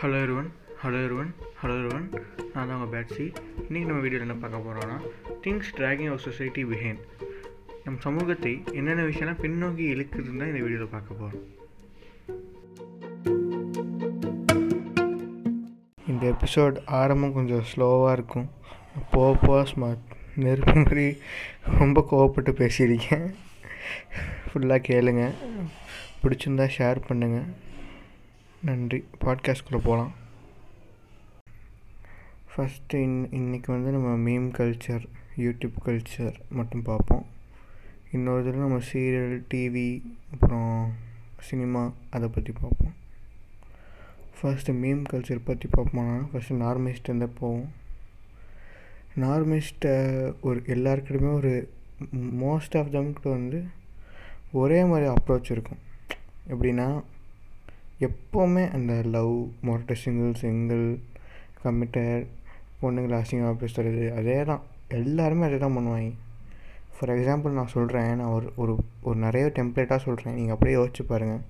Hello இருவன் hello இருவன் hello இருவன் நான் தான் உங்கள் பேட்ஸி இன்றைக்கி நம்ம வீடியோவில் என்ன பார்க்க போகிறோன்னா things dragging our society behind நம் சமூகத்தை என்னென்ன விஷயம்லாம் பின்னோக்கி இழுக்குதுன்னு தான் இந்த வீடியோவில் பார்க்க போகிறோம் இந்த எபிசோட் ஆரம்பம் கொஞ்சம் ஸ்லோவாக இருக்கும். போக போக ஸ்மார்ட் நெருப்பு மாதிரி ரொம்ப கோவப்பட்டு பேசியிருக்கேன். ஃபுல்லாக கேளுங்க. பிடிச்சிருந்தா ஷேர் பண்ணுங்கள் நன்றி. பாட்காஸ்ட்குள்ளே போகலாம் ஃபஸ்ட்டு இன் இன்றைக்கி வந்து நம்ம மீம் கல்ச்சர் யூடியூப் கல்ச்சர் மட்டும் பார்ப்போம். இன்னொரு இதில் நம்ம சீரியல் டிவி அப்புறம் சினிமா அதை பற்றி பார்ப்போம். ஃபர்ஸ்ட்டு மீம் கல்ச்சர் பற்றி பார்ப்போம்னா ஃபஸ்ட்டு நார்மிஸ்ட் இருந்தால் போவோம். நார்மிஸ்ட்டை ஒரு எல்லாருக்கிட்டையுமே ஒரு மோஸ்ட் ஆஃப் தம்கிட்ட வந்து ஒரே மாதிரி அப்ரோச் இருக்கும். எப்படின்னா எப்போவுமே அந்த லவ் மொரட்டை சிங்கிள் சிங்கிள் கமிட்டட் பொண்ணுங்களை அசிங்கமாக பேசுகிறது அதே தான் எல்லாருமே அதே தான் பண்ணுவாங்க. ஃபார் எக்ஸாம்பிள் நான் சொல்கிறேன் நான் ஒரு ஒரு ஒரு நிறைய டெம்ப்ளேட்டாக சொல்கிறேன் நீங்கள் அப்படியே யோசிச்சு பாருங்கள்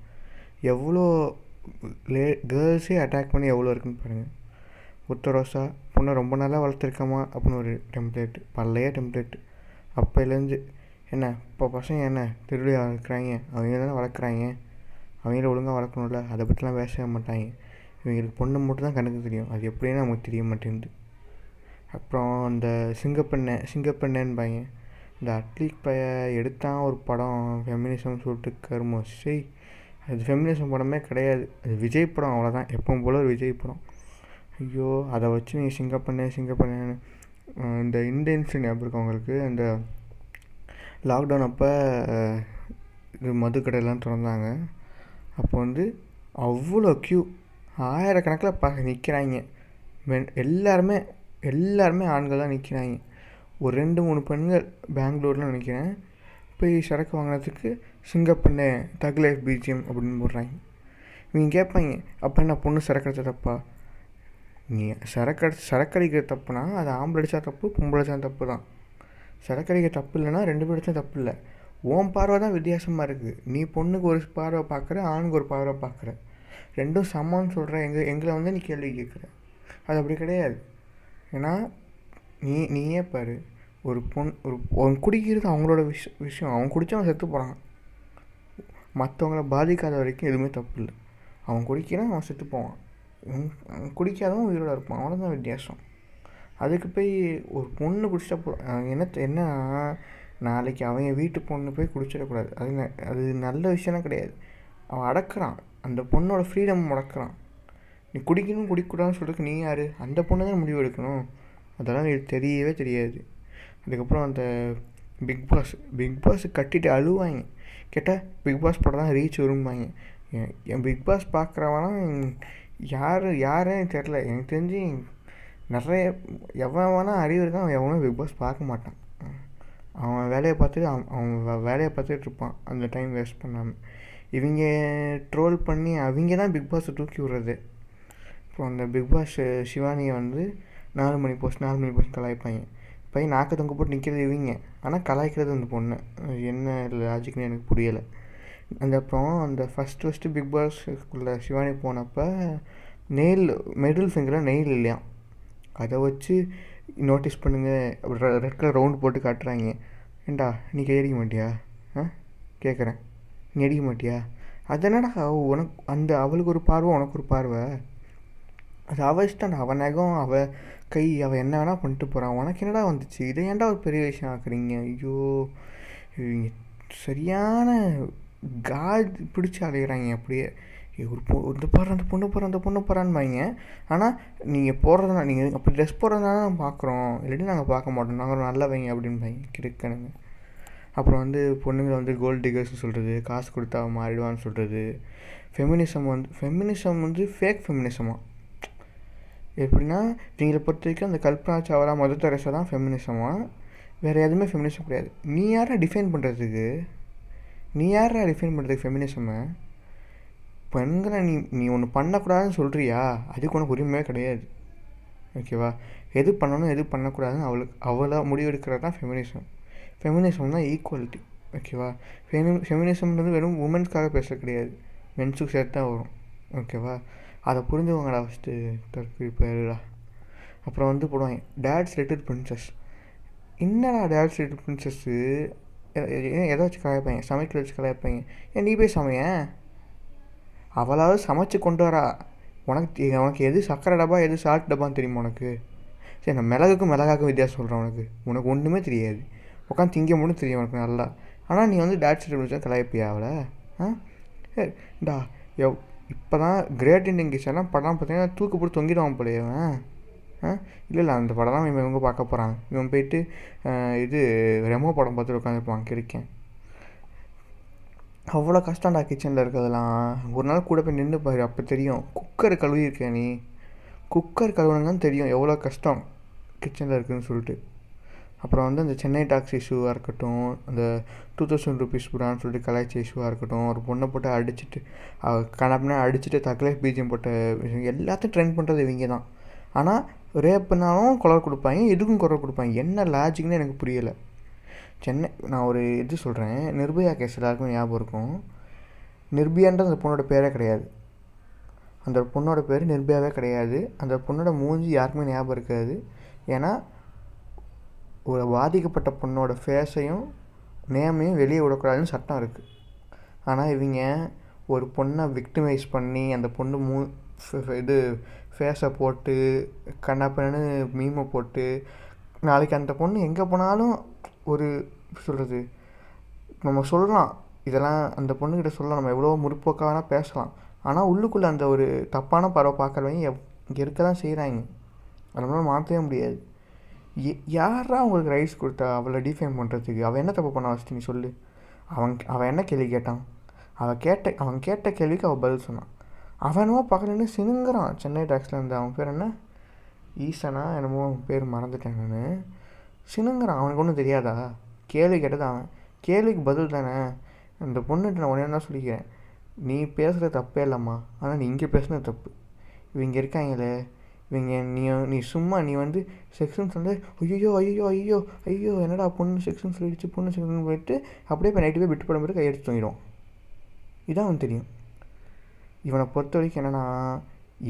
எவ்வளோ லே கேர்ள்ஸே அட்டாக் பண்ணி எவ்வளோ இருக்குன்னு பாருங்கள் ஒத்த ரோசா பொண்ணை ரொம்ப நாளாக வளர்த்துருக்கோமா அப்படின்னு ஒரு டெம்ப்ளேட் பழைய டெம்ப்ளேட் அப்போலேருந்து என்ன இப்போ பசங்க என்ன திருவிழா வளர்க்குறாங்க அவங்க தானே வளர்க்குறாங்க. அவங்கள ஒழுங்காக வளர்க்கணும்ல? அதை பற்றிலாம் பேசவே மாட்டாங்க. இவங்களுக்கு பொண்ணு மட்டும் தான் கணக்கு தெரியும். அது எப்படின்னு நமக்கு தெரிய மாட்டேங்குது. அப்புறம் அந்த சிங்கப்பெண்ணை சிங்கப்பெண்ணைன்பாங்க. இந்த அட்லீக் பைய எடுத்தான் ஒரு படம் ஃபெமினிசம் சொல்லிட்டு கருமோ சரி அது ஃபெமினிசம் படமே கிடையாது. அது விஜய் படம் அவ்வளோதான் எப்பவும் போல் ஒரு விஜய் படம். ஐயோ அதை வச்சு நீங்கள் சிங்கப்பெண்ணே சிங்கப்பெண்ணேன்னு இந்த இந்தியன்ஸ் ஞாபகம் இருக்கு அவங்களுக்கு அந்த லாக்டவுன் அப்போ இது மதுக்கடையெல்லாம் திறந்தாங்க. அப்போ வந்து அவ்வளோ க்யூ ஆயிரக்கணக்கில் ப நிற்கிறாங்க மென் எல்லாருமே எல்லாருமே ஆண்கள் தான் நிற்கிறாங்க ஒரு ரெண்டு மூணு பெண்கள் பெங்களூரில் நினைக்கிறேன் போய் சரக்கு வாங்கினதுக்கு சிங்கப்பண்ணே தக் லைஃப் பிஜிஎம் அப்படின்னு போடுறாங்க இவங்க கேட்பாங்க அப்போ என்ன பொண்ணு சரக்கு அடித்த தப்பா? நீ சரக்கு சரக்கு அடிக்கிற தப்புனா அது ஆம்பளை அடித்தா தப்பு பொம்பளை அடித்தா தப்பு தான். சரக்கு அடிக்கிற தப்பு இல்லைன்னா ரெண்டு பேர் அடித்தா தப்பு இல்லை. உன் பார்வை தான் வித்தியாசமாக இருக்குது நீ பொண்ணுக்கு ஒரு பார்வை பார்க்குற ஆணுக்கு ஒரு பார்வை பார்க்குற. ரெண்டும் சமம்னு சொல்கிற எங்கள் எங்களை வந்து நீ கேள்வி கேட்குற. அது அப்படி கிடையாது. ஏன்னா நீ நீயே பாரு. ஒரு பொண் ஒரு அவன் குடிக்கிறது அவங்களோட விஷ விஷயம். அவன் குடித்தா அவன் செத்து போகிறான் மற்றவங்கள பாதிக்காத வரைக்கும் எதுவுமே தப்பு இல்லை. அவன் குடிக்கிறான் அவன் செத்து போவான். அவன் குடிக்காதவன் உயிரோட இருப்பான். அவ்வளோதான் வித்தியாசம். அதுக்கு போய் ஒரு பொண்ணு குடிச்சா போ என்ன என்ன நாளைக்கு அவங்க வீட்டு பொண்ணு போய் குடிச்சிடக்கூடாது. அது அது நல்ல விஷயம்லாம் கிடையாது. அவன் அடக்கிறான். அந்த பொண்ணோட ஃப்ரீடம் முடக்கிறான். நீ குடிக்கணும் குடிக்கூடாதுன்னு சொல்கிறதுக்கு நீ யார்? அந்த பொண்ணு தான் முடிவு எடுக்கணும். அதெல்லாம் எனக்கு தெரியவே தெரியாது. அதுக்கப்புறம் அந்த பிக் பாஸ் பிக் பாஸ் கட்டிட்டு அழுவாங்க. கேட்டால் பிக் பாஸ் படம் தான் ரீச் வரும்பாங்க. என் பிக் பாஸ் பார்க்குறவனா யார் யாருன்னு தெரில எனக்கு தெரிஞ்சு நிறைய எவன் வேணால் அறிவு இருக்கான் அவன் எவனும் பிக் பாஸ் பார்க்க மாட்டான். அவன் வேலையை பார்த்துட்டு அவன் அவன் வேலையை பார்த்துட்டு இருப்பான். அந்த டைம் வேஸ்ட் பண்ணாமல் இவங்க ட்ரோல் பண்ணி அவங்க தான் பிக் பாஸை தூக்கி விட்றது. அப்புறம் அந்த பிக் பாஸ் சிவானியை வந்து நாலு மணி போஸ்ட் நாலு மணி போஸ்ட் கலாய்ப்பாங்க. பையன் நாக்கு தொங்க போட்டு நிற்கிறது இவங்க. ஆனால் கலாய்க்கிறது அந்த பொண்ணு. என்ன லாஜிக்னு எனக்கு புரியலை. அந்த அப்புறம் அந்த ஃபஸ்ட் ஃபஸ்ட்டு பிக் பாஸ்க்குள்ளே சிவானி போனப்போ நெயில் மிடில் ஃபிங்கரில் நெயில் இல்லையா அதை வச்சு நோட்டீஸ் பண்ணுங்கள் ரெட் கலர் ரவுண்டு போட்டு காட்டுறாங்க. ஏண்டா நீ கையடிக்க மாட்டியா? ஆ? கேட்குறேன் நீ அடிக்க மாட்டியா? அது என்னடா உனக்கு அந்த அவளுக்கு ஒரு பார்வை உனக்கு ஒரு பார்வை? அது அவள் இஷ்டம் அவன் நகம் அவள் கை அவள் என்ன வேணால் பண்ணிட்டு போகிறான் உனக்கு என்னடா வந்துச்சு? இதை ஏன்டா ஒரு பெரிய விஷயம் ஆக்குறீங்க? ஐயோ சரியான காட் பிடிச்சி அலைகிறாங்க அப்படியே. ஒரு பொ இந்த பாரு அந்த பொண்ணு போகிற அந்த பொண்ணு போகிறான்பாங்க ஆனால் நீங்கள் போடுறதுனா நீங்கள் அப்படி ட்ரெஸ் போடுறதுனால நாங்கள் பார்க்குறோம் இல்லாட்டி நாங்கள் பார்க்க மாட்டோம். நாங்கள் நல்லவங்க அப்படின்பாங்க கிறுக்கணுங்க அப்புறம் வந்து பொண்ணுங்களை வந்து கோல்டு டிகர்ஸ்னு சொல்கிறது காசு கொடுத்தா மாறிடுவான்னு சொல்கிறது ஃபெமினிசம் வந்து ஃபெமினிசம் வந்து ஃபேக் ஃபெமினிசமாக எப்படின்னா இவங்களை பொறுத்த வரைக்கும் அந்த கல்பனா சாவரா மத தெரசா தான் ஃபெமினிசமாக வேறு எதுவுமே ஃபெமினிசம் கிடையாது. நீ யாரை டிஃபைன் பண்ணுறதுக்கு நீ யாரை டிஃபைன் பண்ணுறதுக்கு ஃபெமினிசமை பெண்களை நீ நீ ஒன்று பண்ணக்கூடாதுன்னு சொல்கிறியா அதுக்கு உனக்கு உரிமையே கிடையாது. ஓகேவா எது பண்ணணும் எது பண்ணக்கூடாதுன்னு அவளுக்கு அவளாக முடிவெடுக்கிறது தான் ஃபெமினிசம் ஃபெமினிசம் தான் ஈக்குவலிட்டி ஓகேவா ஃபெமி ஃபெமினிசம்ன்றது வெறும் உமன்ஸ்க்காக பேச கிடையாது. மென்ஸுக்கு சேர்த்து தான் வரும் ஓகேவா அதை புரிஞ்சுவாங்கடா ஃபஸ்ட்டு தற்கு பேருடா அப்புறம் வந்து போடுவாங்க டேட்ஸ் லிட்டில் பிரின்சஸ் என்னடா டேட்ஸ் லிட்டில் பிரின்சஸ்ஸு எதை வச்சு கலாய்ப்பாங்க சமைக்கல வச்சு கலாய்ப்பாங்க. ஏன் நீ போய் சமையன் அவளாவது சமைச்சு கொண்டு வரா. உனக்கு உனக்கு எது சர்க்கரை டப்பா எது சால்ட் டப்பான்னு தெரியுமா உனக்கு? சரி நான் மிளகுக்கும் மிளகாக்கும் வித்தியாசம் சொல்கிறேன் உனக்கு. உனக்கு ஒன்றுமே தெரியாது. உட்காந்து திங்க மட்டும் தெரியும் உனக்கு நல்லா. ஆனால் நீ வந்து டேட் சர்டிஃபிகேட் கலாய்ப்பியா அவளை? ஆ? டா எவ் இப்போ தான் கிரேட் இண்டியன் கிச்சன்லாம் படம் பார்த்தீங்கன்னா தூக்கு போட்டு தொங்கிடுவான் போலையே அவன் ஆ? இல்லை இல்லை அந்த படம் தான் இவன் இவங்க பார்க்க போகிறாங்க இவன் போயிட்டு இது ரெமோ படம் பார்த்துட்டு உட்காந்துருப்பான் கிடைக்கேன். அவ்வளோ கஷ்டம்டா கிச்சனில் இருக்கிறதெல்லாம். ஒரு நாள் கூட போய் நின்று பாரு அப்போ தெரியும். குக்கர் கழுவி நீ. குக்கர் கழுவுனதான் தெரியும் எவ்வளோ கஷ்டம் கிச்சனில் இருக்குதுன்னு சொல்லிட்டு. அப்புறம் வந்து அந்த சென்னை டாக்ஸ் இஷ்யூவாக இருக்கட்டும் அந்த டூ தௌசண்ட் ருபீஸ் புறான்னு சொல்லிட்டு கலாய்ச்சி இஷ்யூவாக இருக்கட்டும் ஒரு பொண்ணை போட்டு அடிச்சுட்டு கணப்புனா அடிச்சுட்டு தக்கலே பீஜியம் போட்ட எல்லாத்தையும் ட்ரெண்ட் பண்ணுறது இவங்க தான் ஆனால் ரேப்புனாலும் குரல் கொடுப்பாங்க எதுக்கும் குரல் கொடுப்பாங்க என்ன லாஜிக்னு எனக்கு புரியலை. சென்னை நான் ஒரு இது சொல்கிறேன் நிர்பயா கேஸ் எல்லாருக்கும் ஞாபகம் இருக்கும். நிர்பயான்ற அந்த பொண்ணோட பேரே கிடையாது. அந்த பொண்ணோட பேர் நிர்பயாவே கிடையாது. அந்த பொண்ணோட மூஞ்சி யாருக்குமே ஞாபகம் இருக்காது. ஏன்னா ஒரு பாதிக்கப்பட்ட பொண்ணோட ஃபேஸையும் நேமையும் வெளியே விடக்கூடாதுன்னு சட்டம் இருக்குது ஆனால் இவங்க ஒரு பொண்ணை விக்டிமைஸ் பண்ணி அந்த பொண்ணு மூ இது ஃபேஸை போட்டு கண்ணா பண்ணு மீமை போட்டு நாளைக்கு அந்த பொண்ணு எங்கே போனாலும் ஒரு சொல்கிறது நம்ம சொல்லலாம். இதெல்லாம் அந்த பொண்ணுக்கிட்ட சொல்லலாம். நம்ம எவ்வளோ முற்போக்காக வேணால் பேசலாம். ஆனால் உள்ளுக்குள்ளே அந்த ஒரு தப்பான பறவை பார்க்குறவங்க எவ் இங்கே இருக்க தான் செய்கிறாங்க அதனால மாற்றவே முடியாது. ஏ யாரா அவங்களுக்கு ரைட்ஸ் கொடுத்தா அவளை டிஃபைன் பண்ணுறதுக்கு அவள் என்ன தப்பு பண்ண ஃபஸ்ட்டு நீ சொல்லு. அவன் அவன் என்ன கேள்வி கேட்டான்? அவள் கேட்ட அவன் கேட்ட கேள்விக்கு அவள் பதில் சொன்னான். அவன் பக்கத்துலேருந்து சினுங்கிறான். சென்னை டாக்ஸில் இருந்து. அவன் பேர் என்ன? ஈசனா என்னமோ அவன் பேர் மறந்துட்டேன் நான். சினுங்கிறான். அவனுக்கு ஒன்றும் தெரியாதா? கேள்வி கேட்டது அவன். கேள்விக்கு பதில் தானே? அந்த பொண்ணுகிட்ட நான் உடனே தான் சொல்லிக்கிறேன்? நீ பேசுகிற தப்பே இல்லைம்மா. ஆனால் நீ இங்கே பேசுனது தப்பு. இவங்க இருக்காங்களே. இவங்க நீ நீ சும்மா நீ வந்து செக்ஷன் வந்து ஐயோ ஐயோ ஐயோ ஐயோ என்னடா பொண்ணு செக்ஷன் சொல்லிடுச்சு பொண்ணு செக்ஷன் போயிட்டு அப்படியே இப்போ நைட்டு போய் விட்டு போட மாதிரி கையெடுத்து தூங்கிடும் இதான் அவன் தெரியும். இவனை பொறுத்த வரைக்கும் என்னென்னா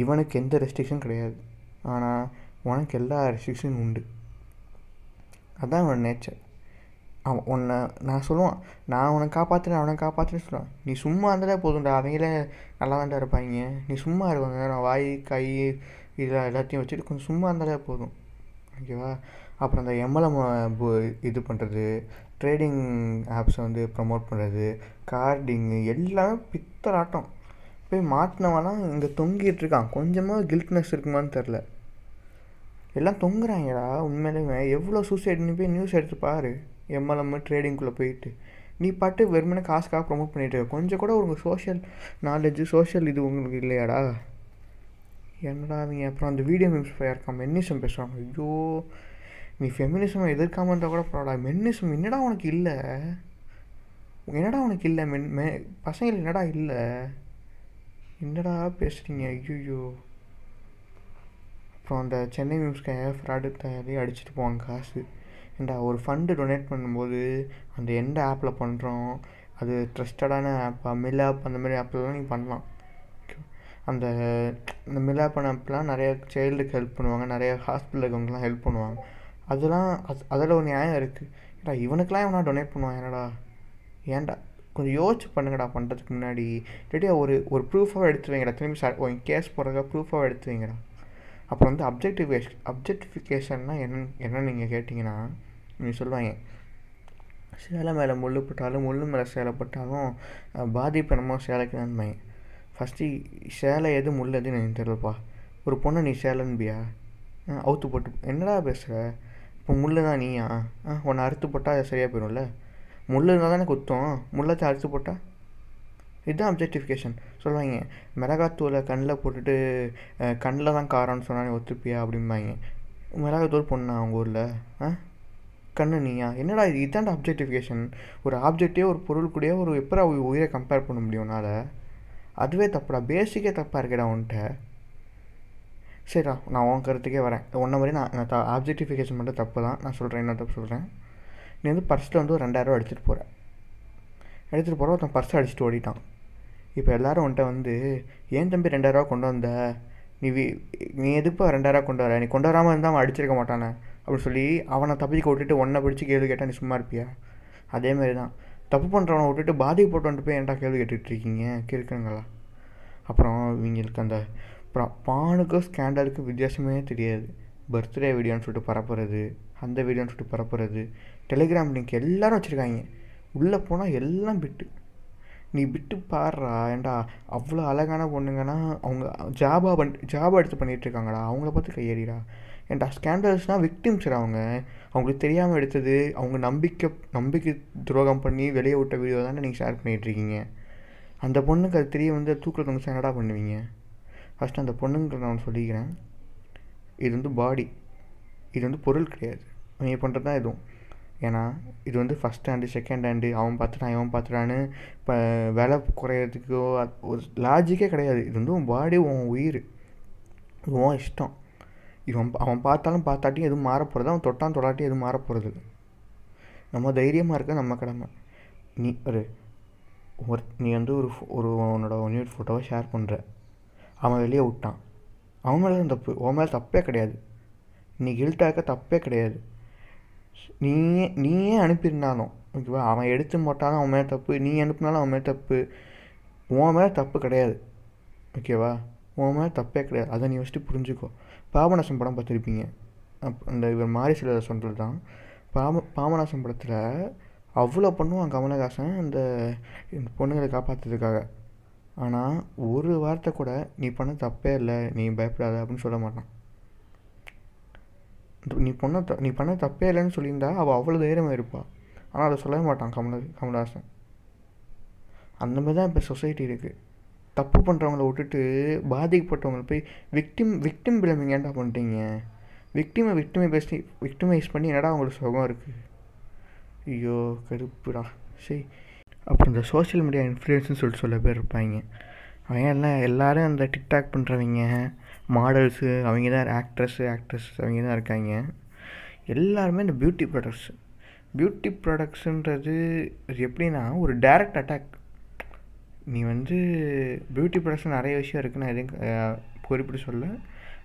இவனுக்கு எந்த ரெஸ்ட்ரிக்ஷன் கிடையாது. ஆனால் உனக்கு எல்லா ரெஸ்ட்ரிக்ஷனும் உண்டு. அதுதான் அவன் நேச்சர் அவன் உன்னை நான் சொல்லுவான் நான் உன்னை காப்பாற்றுறேன் அவனை காப்பாற்றுன்னு சொல்லுவான். நீ சும்மா இருந்தாலே போதும்டா அவங்களே நல்லா தான்டா இருப்பாங்க. நீ சும்மா இருப்பாங்க நான் வாய் கை இதில் எல்லாத்தையும் வச்சுட்டு கொஞ்சம் சும்மா இருந்தாலே போதும். ஓகேவா? அப்புறம் அந்த எம்எல்எம் இது பண்ணுறது ட்ரேடிங் ஆப்ஸை வந்து ப்ரமோட் பண்ணுறது கார்டிங்கு எல்லாமே பித்தராட்டம் போய் மாற்றினவனா இங்கே தொங்கிட்டு இருக்கான். கொஞ்சமாக கில்ட்னஸ் இருக்குமான்னு தெரில. எல்லாம் தொங்குறாங்கடா உண்மையிலுமே. எவ்வளோ சூசைட்னு போய் நியூஸ் எடுத்து பாரு. எம்எல்எம் ட்ரேடிங்குள்ளே போயிட்டு. நீ பாட்டு வெறுமனே காசுக்காக ப்ரொமோட் பண்ணிட்டு கொஞ்சம் கூட உங்கள் சோஷியல் நாலேஜு சோஷியல் இது உங்களுக்கு இல்லையாடா. என்னடா அவங்க அப்புறம் அந்த வீடியோ மீம்ஸ் இருக்கான் மென்னிசம் பேசுகிறாங்க ஐயோ நீ ஃபெமினிசம் எதிர்க்காம இருந்தால் கூட பரவாயில்ல. மென்னிசம் என்னடா உனக்கு இல்லை? என்னடா உனக்கு இல்லை? மென் மெ பசங்கள் என்னடா இல்லை? என்னடா பேசுகிறீங்க ஐயோ அப்புறம் அந்த சென்னை மியூஸ்க்காக ஃப்ராடு தயாரி அடிச்சுட்டு போவாங்க காசு. ஏண்டா ஒரு ஃபண்டு டொனேட் பண்ணும்போது அந்த எந்த ஆப்பில் பண்ணுறோம் அது ட்ரஸ்டடான ஆப்பா மில் ஆப் அந்த மாதிரி ஆப்லலாம் நீங்கள் பண்ணலாம். அந்த இந்த மில் ஆப் ஆப்லாம் நிறைய சைல்டுக்கு ஹெல்ப் பண்ணுவாங்க. நிறைய ஹாஸ்பிட்டல் இருக்கவங்கலாம் ஹெல்ப் பண்ணுவாங்க. அதெல்லாம் அது அதில் ஒரு நியாயம் இருக்குது ஏடா இவனுக்கெலாம் இவனா டொனேட் பண்ணுவான்? என்னடா? ஏன்டா கொஞ்சம் யோசிச்சு பண்ணுங்கடா பண்ணுறதுக்கு முன்னாடி. இல்லாட்டி ஒரு ஒரு ப்ரூஃபாக எடுத்து வைங்கடா. திரும்பி சார் கேஸ் போடுறதுக்காக ப்ரூஃபாக எடுத்து வைங்கடா. அப்புறம் வந்து அப்ஜெக்டிஃபிகேஷ் அப்ஜெக்டிஃபிகேஷன்னா என்ன என்ன நீங்கள் கேட்டிங்கன்னா நீங்கள் சொல்லுவாங்க சேலை மேலே முள் போட்டாலும் முள் மேலே சேலை போட்டாலும் பாதிப்பு என்னமோ சேலைக்கு தான் ஃபஸ்ட்டு சேலை எது முள் எதுன்னு எனக்கு தெரியலப்பா. ஒரு பொண்ணை நீ சேலைன்பியா அவுத்து போட்டு என்னடா பேசுகிற இப்போ முள் தான் நீயா? ஆ உன்னை அறுத்து போட்டால் அது சரியாக போயிடும்ல முள் இருந்தால் தானே குத்தம் முள்ளத்தை அறுத்து போட்டால் இதுதான் அப்ஜெக்டிஃபிகேஷன் சொல்லுவாங்க மிளகாத்தூளை கண்ணில் போட்டுட்டு கண்ணில் தான் காரம்னு சொன்னால் நீ ஒத்துப்பியா அப்படிம்பாங்க. மிளகாத்தூள் பொண்ணா அவங்க ஊரில்? ஆ கண்ணு நீயா? என்னடா இது? இதான்டா அப்ஜெக்டிஃபிகேஷன் ஒரு ஆப்ஜெக்டே ஒரு பொருள் ஒரு எப்படி உயிரை கம்பேர் பண்ண முடியும் உன்னால்? அதுவே தப்புடா. பேசிக்கே தப்பாக இருக்கேடா உன்கிட்ட. சரிடா நான் உன் கருத்துக்கே வரேன். ஒன்றை மாதிரி நான் நான் த ஆப்ஜெக்டிஃபிகேஷன் மட்டும் தப்பு தான் நான் சொல்கிறேன் என்ன தப்பு சொல்கிறேன் நீ வந்து பர்ஸில் வந்து ஒரு ரெண்டாயிரரூவா எடுத்துகிட்டு போகிற எடுத்துகிட்டு போகிற ஒருத்தன் பர்ஸை அடிச்சுட்டு ஓடிட்டான். இப்போ எல்லாரும் உன்ட்ட வந்து ஏன் தம்பி ரெண்டாயிரரூவா கொண்டு வந்த? நீ நீ எதுப்பா ரெண்டாயிரரூவா கொண்டு வர? நீ கொண்டு வராமல் இருந்தால் அவன் அடிச்சிருக்க மாட்டானே. அப்படின்னு சொல்லி அவனை தப்பிக்க விட்டுட்டு ஒன்றை பிடிச்சி கேள்வி கேட்டால் நீ சும்மா இருப்பியா? அதேமாரி தான் தப்பு பண்ணுறவனை விட்டுட்டு பாதிக்கப்பட்டு வந்துட்டு போய் ஏன்டா கேள்வி கேட்டுட்ருக்கீங்க கேட்குறங்களா அப்புறம் இவங்களுக்கு அந்த அப்புறம் பானுக்கும் ஸ்கேண்டலுக்கும் வித்தியாசமே தெரியாது. பர்த்டே வீடியோன்னு சொல்லிட்டு பரப்புறது அந்த வீடியோன்னு சொல்லிட்டு பரப்புறது டெலிகிராம் லிங்க் எல்லாரும் வச்சுருக்காங்க. உள்ளே போனால் எல்லாம் பிட்டு. நீ விட்டு பாடுறா ஏன்டா? அவ்வளோ அழகான பொண்ணுங்கன்னா அவங்க ஜாபா பண் ஜாபா எடுத்து பண்ணிகிட்ருக்காங்கடா அவங்கள பார்த்து கையேறிடா ஏன்டா ஸ்கேண்டல்ஸ்னால் விக்டிம்ஸ் அவங்க. அவங்களுக்கு தெரியாமல் எடுத்தது அவங்க நம்பிக்கை நம்பிக்கை துரோகம் பண்ணி வெளியே விட்ட வீடியோ தானே நீங்கள் ஷேர் பண்ணிகிட்ருக்கீங்க அந்த பொண்ணுக்கு அது தெரிய வந்து தூக்கில் தொங்க என்னடா பண்ணுவீங்க? ஃபஸ்ட்டு அந்த பொண்ணுங்கிற நான் சொல்லிக்கிறேன். இது வந்து பாடி இது வந்து பொருள் கிடையாது. நீங்கள் பண்ணுறது தான் எதுவும் ஏன்னா இது வந்து ஃபஸ்ட் ஹேண்டு செகண்ட் ஹேண்டு அவன் பார்த்துட்டான் இவன் பார்த்துட்டான்னு இப்போ விலை குறையிறதுக்கோ ஒரு லாஜிக்கே கிடையாது. இது வந்து உன் பாடி உன் உயிர். உன் இஷ்டம். இவன் அவன் பார்த்தாலும் பார்த்தாட்டியும் எதுவும் மாற போகிறது அவன் தொட்டான் தொடாட்டியும் எதுவும் மாற போகிறது நம்ம தைரியமாக இருக்க நம்ம கடமை. நீ ஒரு ஒரு நீ வந்து ஒரு ஒரு உன்னோட ஒன் ஃபோட்டோவை ஷேர் பண்ணுற அவன் வெளியே விட்டான். அவன் மேலே தான் தப்பு உன் மேலே தப்பே கிடையாது. நீ கில்ட்டாக இருக்க தப்பே கிடையாது. நீயே நீயே அனுப்பியிருந்தாலும் ஓகேவா? அவன் எடுத்து போட்டாலும் அவன் மேலே தப்பு. நீ அனுப்பினாலும் அவன் மேலே தப்பு. உன் மேலே தப்பு கிடையாது. ஓகேவா? உன் மேலே தப்பே கிடையாது. அதை நீ ஃபஸ்ட்டு புரிஞ்சுக்கோ. பாபநாசம் படம் பார்த்துருப்பீங்க. அப் அந்த இவர் மாரி சில சொல்கிறது தான். பாம பாபநாசம் படத்தில் அவ்வளோ பண்ணுவான் கமலஹாசன் அந்த இந்த பொண்ணுங்களை காப்பாற்றுறதுக்காக ஆனால் ஒரு வார்த்தை கூட நீ பண்ண தப்பே இல்லை. நீ பயப்படாத அப்படின்னு சொல்ல மாட்டான். நீ பண்ண த நீ பண்ண தப்பே இல்லைன்னு சொல்லியிருந்தா அவள் அவ்வளோ தைரியமாக இருப்பாள் ஆனால் அதை சொல்லவே மாட்டான் கமல கமலஹாசன். அந்த மாதிரி தான் இப்போ சொசைட்டி இருக்குது தப்பு பண்ணுறவங்கள விட்டுட்டு பாதிக்கப்பட்டவங்கள போய் விக்டிம் விக்டிம் பிளமிங் ஏன்டா பண்ணிட்டீங்க? விக்டிமை விக்டிமை பேசி விக்டிமைஸ் பண்ணி என்னடா அவங்களுக்கு சுகம் இருக்குது ஐயோ கருப்புடா சரி. அப்புறம் இந்த சோஷியல் மீடியா இன்ஃப்ளூயன்ஸ்னு சொல்லிட்டு சொல்ல பேர் இருப்பாங்க. அவன் எல்லாம் எல்லோரும் அந்த டிக்டாக் பண்ணுறவங்க மாடல்ஸு அவங்க தான் ஆக்ட்ரஸ்ஸு ஆக்ட்ரஸ் அவங்க தான் இருக்காங்க. எல்லாருமே இந்த பியூட்டி ப்ராடக்ட்ஸ் பியூட்டி ப்ராடக்ட்ஸுன்றது இது எப்படின்னா ஒரு டைரக்ட் அட்டாக் நீ வந்து பியூட்டி ப்ராடக்ட்ஸ் நிறைய விஷயம் இருக்குது நான் எதையும் குறிப்பிட்டு சொல்ல.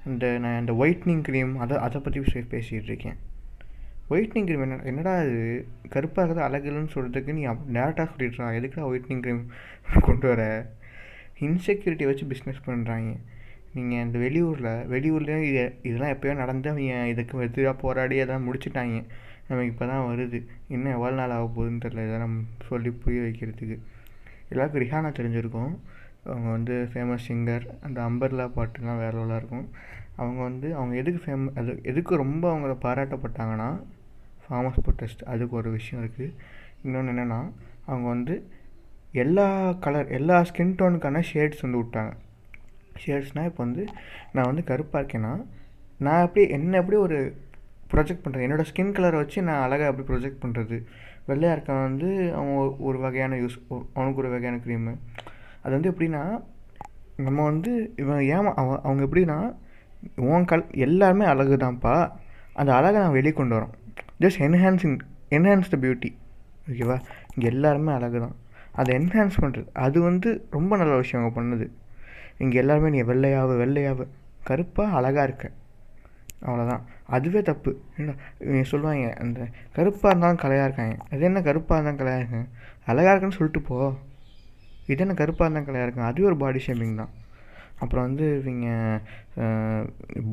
இந்த நான் இந்த ஒயிட்னிங் க்ரீம் அதை அதை பற்றி பேசிகிட்டு இருக்கேன். ஒயிட்னிங் க்ரீம் என்ன என்னடா அது கருப்பாக இருக்கிறது அழகுன்னு சொல்கிறதுக்கு நீ அப் டேரெக்டாக சொல்லிடுறா எதுக்குடா ஒயிட்னிங் க்ரீம் கொண்டு வர? இன்செக்யூரிட்டி வச்சு பிஸ்னஸ் பண்ணுறாங்க நீங்கள் இந்த வெளியூரில் வெளியூர்லேயும் இது இதெல்லாம் எப்போயோ நடந்து அவங்க இதுக்கு எதிராக போராடி அதெல்லாம் முடிச்சுட்டாங்க. நமக்கு இப்போ தான் வருது. இன்னும் எவ்வளோ நாள் ஆக போகுதுன்னு தெரில இதெல்லாம் சொல்லி புரிய வைக்கிறதுக்கு. எல்லாருக்கும் ரிஹானா தெரிஞ்சிருக்கும். அவங்க வந்து ஃபேமஸ் சிங்கர் அந்த அம்பர்லா பாட்டுலாம் வேற லெவலாக இருக்கும். அவங்க வந்து அவங்க எதுக்கு ஃபேம அது எதுக்கு ரொம்ப அவங்கள பாராட்டப்பட்டாங்கன்னா ஃபார்மஸ் ப்ரொட்டஸ்ட் அதுக்கு ஒரு விஷயம் இருக்குது இன்னொன்று என்னென்னா அவங்க வந்து எல்லா கலர் எல்லா ஸ்கின் டோனுக்கான ஷேட்ஸ் வந்து விட்டாங்க. ஷேட்ஸ்னால் இப்போ வந்து நான் வந்து கருப்பாக இருக்கேன்னா நான் எப்படி என்ன எப்படி ஒரு ப்ரொஜெக்ட் பண்ணுறேன் என்னோடய ஸ்கின் கலரை வச்சு நான் அழகாக அப்படி ப்ரொஜெக்ட் பண்ணுறது வெள்ளையாக இருக்கான் வந்து அவன் ஒரு வகையான யூஸ் அவனுக்கு ஒரு வகையான க்ரீமு அது வந்து எப்படின்னா நம்ம வந்து இவன் ஏன் அவன் அவங்க எப்படின்னா உன் கல் எல்லாருமே அழகு தான்ப்பா. அந்த அழகை நான் வெளியே கொண்டு வரோம். Just enhancing enhance the beauty ஓகேவா இங்கே எல்லாருமே அழகு தான் அதை என்ஹான்ஸ் பண்ணுறது அது வந்து ரொம்ப நல்ல விஷயம் அவங்க பண்ணுது. இங்கே எல்லாருமே நீ வெள்ளையாவு வெள்ளையாவு. கருப்பாக அழகாக இருக்க. அவ்வளோதான் அதுவே தப்பு. என்ன சொல்லுவாங்க அந்த கருப்பாக இருந்தாலும் கலையாக இருக்காங்க. அது என்ன கருப்பாக இருந்தாலும் கலையாக இருக்காங்க? அழகாக இருக்குன்னு சொல்லிட்டு போ. இது என்ன கருப்பாக இருந்தால் கலையாக இருக்காங்க? அதுவே ஒரு பாடி ஷேமிங் தான். அப்புறம் வந்து இவங்க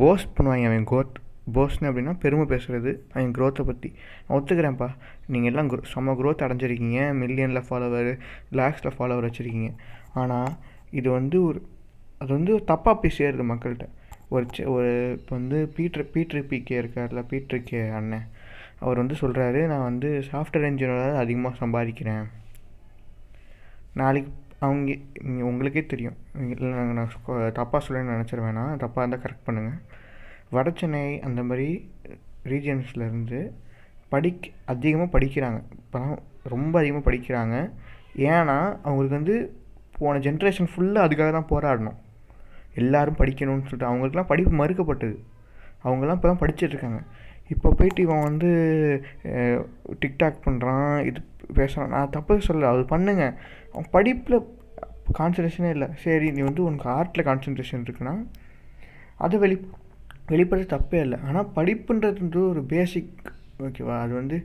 போஸ் பண்ணுவாங்க அவன் கோத் போஸ்னு அப்படின்னா பெருமை பேசுகிறது அவங்க க்ரோத்தை பற்றி நான் ஒத்துக்கிறேன்ப்பா. நீங்கள் எல்லாம் க்ரோ செம்ம க்ரோத் அடைஞ்சிருக்கீங்க. மில்லியனில் ஃபாலோவர் லேக்ஸில் ஃபாலோவர் வச்சுருக்கீங்க. ஆனால் இது வந்து ஒரு அது வந்து தப்பாக போய் சேருது மக்கள்கிட்ட. ஒரு செ ஒரு இப்போ வந்து பீட்ரு பீட்ரு பிகே இருக்கார்ல பீட்ரு கே அண்ணன். அவர் வந்து சொல்கிறாரு நான் வந்து சாஃப்ட்வேர் இன்ஜினியராக அதிகமாக சம்பாதிக்கிறேன். நாளைக்கு அவங்க உங்களுக்கே தெரியும். இல்லை நாங்கள் நான் தப்பாக சொல்லணும்னு நினச்சிட வேணாம். தப்பாக இருந்தால் கரெக்ட் பண்ணுங்கள் வட சென்னை அந்த மாதிரி ரீஜன்ஸ்லேருந்து படிக் அதிகமாக படிக்கிறாங்க. இப்போலாம் ரொம்ப அதிகமாக படிக்கிறாங்க. ஏன்னா அவங்களுக்கு வந்து போன ஜென்ரேஷன் ஃபுல்லாக அதுக்காக தான் போராடணும். எல்லோரும் படிக்கணும்னு சொல்லிட்டு அவங்களுக்குலாம் படிப்பு மறுக்கப்பட்டது. அவங்கெல்லாம் இப்போ தான் படிச்சிட்ருக்காங்க இப்போ போயிட்டு இவன் வந்து டிக்டாக் பண்ணுறான் இது பேசுகிறான் நான் தப்பு சொல்ல அது பண்ணுங்க. அவன் படிப்பில் கான்சன்ட்ரேஷனே இல்லை. சரி நீ வந்து உனக்கு ஆர்ட்டில் கான்சன்ட்ரேஷன் இருக்குன்னா அதை வெளி வெளிப்படுற தப்பே இல்லை. ஆனால் படிப்புன்றது வந்து ஒரு பேசிக் ஓகேவா அது வந்து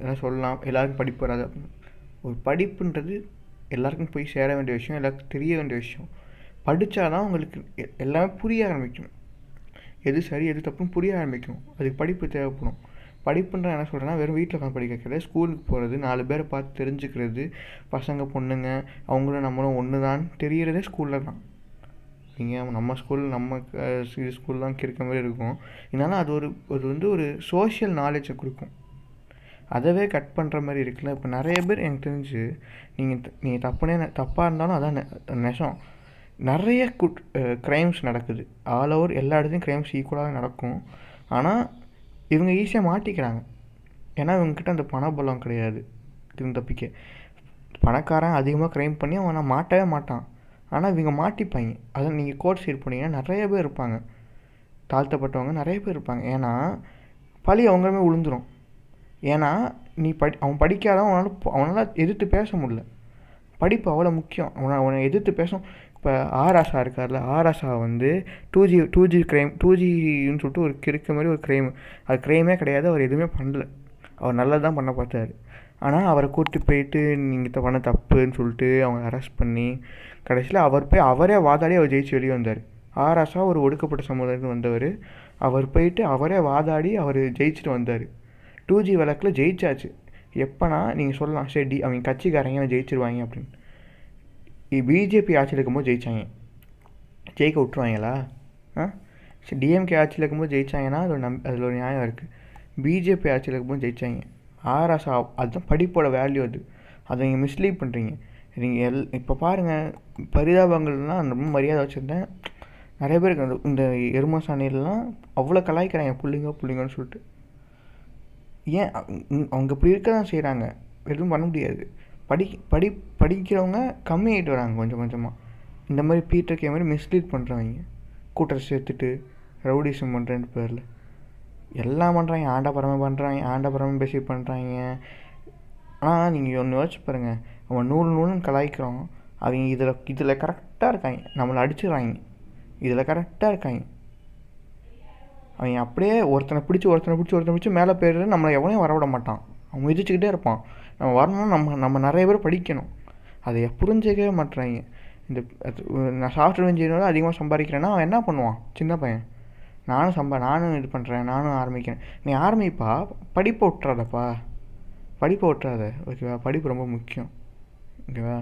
எல்லாம் சொல்லலாம் எல்லாருக்கும் படிப்பு வராது. ஒரு படிப்புன்றது எல்லாருக்கும் போய் சேர வேண்டிய விஷயம் எல்லாருக்கும் தெரிய வேண்டிய விஷயம். படித்தா தான் உங்களுக்கு எ- எல்லாமே புரிய ஆரம்பிக்கும். எது சரி எது தப்புன்னு புரிய ஆரம்பிக்கும். அதுக்கு படிப்பு தேவைப்படும். படிப்புன்ற என்ன சொல்கிறேன்னா வெறும் வீட்டில் உட்காந்து படிக்க கிடையாது ஸ்கூலுக்கு போகிறது நாலு பேரை பார்த்து தெரிஞ்சுக்கிறது பசங்க பொண்ணுங்க அவங்களும் நம்மளும் ஒன்று தான் தெரிகிறதே ஸ்கூலில் தான். நீங்கள் நம்ம ஸ்கூல் நம்ம இது ஸ்கூல்லாம் இருக்க மாதிரி இருக்கும். இதனால் அது ஒரு அது வந்து ஒரு சோஷியல் நாலேஜை கொடுக்கும். அதவே கட் பண்ணுற மாதிரி இருக்குல்ல. இப்போ நிறைய பேர் எனக்கு தெரிஞ்சு நீங்கள் நீங்கள் தப்புனே தப்பாக இருந்தாலும் அதான் நெ- நெசம். நிறைய குட் க்ரைம்ஸ் நடக்குது. ஆல் ஓவர் எல்லா இடத்துலையும் க்ரைம்ஸ் ஈக்குவலாக நடக்கும். ஆனால் இவங்க ஈஸியாக மாட்டிக்கிறாங்க. ஏன்னா இவங்கக்கிட்ட அந்த பணபலம் கிடையாது. திரும்ப தப்பிக்க. பணக்காரன் அதிகமாக க்ரைம் பண்ணி அவன் நான் மாட்டவே மாட்டான். ஆனால் இவங்க மாட்டிப்பாங்க. அதான் நீங்கள் கோர்ட் சைடு போனீங்கன்னா நிறைய பேர் இருப்பாங்க. தாழ்த்தப்பட்டவங்க நிறைய பேர் இருப்பாங்க. ஏன்னா பழி அவங்களுமே விழுந்துடும் விழுந்துரும். ஏன்னா நீ படி அவன் படிக்காதான் அவனால் அவனால் எதிர்த்து பேச முடியல. படிப்பு அவ்வளோ முக்கியம். அவனை அவனை எதிர்த்து பேசும் இப்போ ஆராசா இருக்கார்ல ஆராசா வந்து two G two G crime two ஜின்னு சொல்லிட்டு ஒரு கிறுக்க மாதிரி ஒரு க்ரைம் அது க்ரைமே கிடையாது அவர் எதுவுமே பண்ணல. அவர் நல்லது தான் பண்ண பார்த்தாரு. ஆனால் அவரை கூட்டி போயிட்டு நீங்கள் பண்ண தப்புன்னு சொல்லிட்டு அவங்க அரெஸ்ட் பண்ணி கடைசியில் அவர் போய் அவரே வாதாடி அவர் ஜெயிச்சு வெளியே வந்தார். ஆராசா ஒரு ஒடுக்கப்பட்ட சமுதாயத்தில் வந்தவர். அவர் போயிட்டு அவரே வாதாடி அவர் ஜெயிச்சுட்டு வந்தார். டூ ஜி வழக்கில் ஜெயிச்சாச்சு. எப்போனா நீங்கள் சொல்லலாம் சரி டி அவங்க கட்சிக்காரங்க ஜெயிச்சிருவாங்க அப்படின்னு. பிஜேபி ஆட்சியில் இருக்கும்போது ஜெயிச்சாங்க. ஜெயிக்க விட்ருவாங்களா ஆ? சரி டிஎம்கே ஆட்சியில் இருக்கும்போது ஜெயிச்சாங்கன்னா அது ஒரு நம் அதில் ஒரு நியாயம் இருக்குது பிஜேபி ஆட்சியில் இருக்கும்போது ஜெயிச்சாங்க. ஆர்எஸ் அதுதான் படிப்போட வேல்யூ அது. அதை நீங்கள் மிஸ்லீட் பண்ணுறீங்க நீங்கள் எல் இப்போ பாருங்கள் பரிதாபங்கள்லாம் ரொம்ப மரியாதை வச்சுருந்தேன். நிறைய பேருக்கு அந்த இந்த எரும சாணியிலலாம் அவ்வளோ கலாய்க்கிறாங்க புள்ளிங்க புள்ளிங்கன்னு சொல்லிட்டு. ஏன் அவங்க இப்படி இருக்க தான் செய்கிறாங்க எதுவும் பண்ண முடியாது. படி படி படிக்கிறவங்க கம்மியாகிட்டு வராங்க கொஞ்சம் கொஞ்சமாக இந்த மாதிரி பீட்டர் கே மாதிரி மிஸ்லீட் பண்ணுறவங்க கூட்டத்தை சேர்த்துட்டு ரவுடிசம் பண்ணுறேன்னு பேரில். எல்லாம் பண்ணுறாங்க ஆண்டபரமே பண்ணுறாங்க ஆண்டபரமே பேசி பண்ணுறாங்க ஆனால் நீங்கள் ஒன்று யோசிச்சு பாருங்கள் அவன் நூறு நூலும் கலாய்க்கிறோம். அவங்க இதில் இதில் கரெக்டாக இருக்காங்க. நம்மளை அடிச்சுடுறாங்க. இதில் கரெக்டாக இருக்காங்க. அவன் அப்படியே ஒருத்தனை பிடிச்சி ஒருத்தனை பிடிச்சி ஒருத்தனை பிடிச்சி மேலே போயிடுறது நம்மளை எவனையும் வரவிட மாட்டான். அவன் மிதிச்சுக்கிட்டே இருப்பான். நம்ம வரணும்னா நம்ம நம்ம நிறைய பேர் படிக்கணும். அதை புரிஞ்சிக்கவே மாட்றாங்க இந்த அது, நான் சாஃப்ட்வேர் இன்ஜினியரோட அதிகமாக சம்பாதிக்கிறேன்னா அவன் என்ன பண்ணுவான்? சின்ன பையன். நானும் சம்பா நானும் இது பண்ணுறேன் நானும் ஆரம்பிக்கிறேன். நீ ஆரம்பிப்பா படிப்பை விட்றாதப்பா படிப்பை விட்றாத ஓகேவா படிப்பு ரொம்ப முக்கியம். ஓகேவா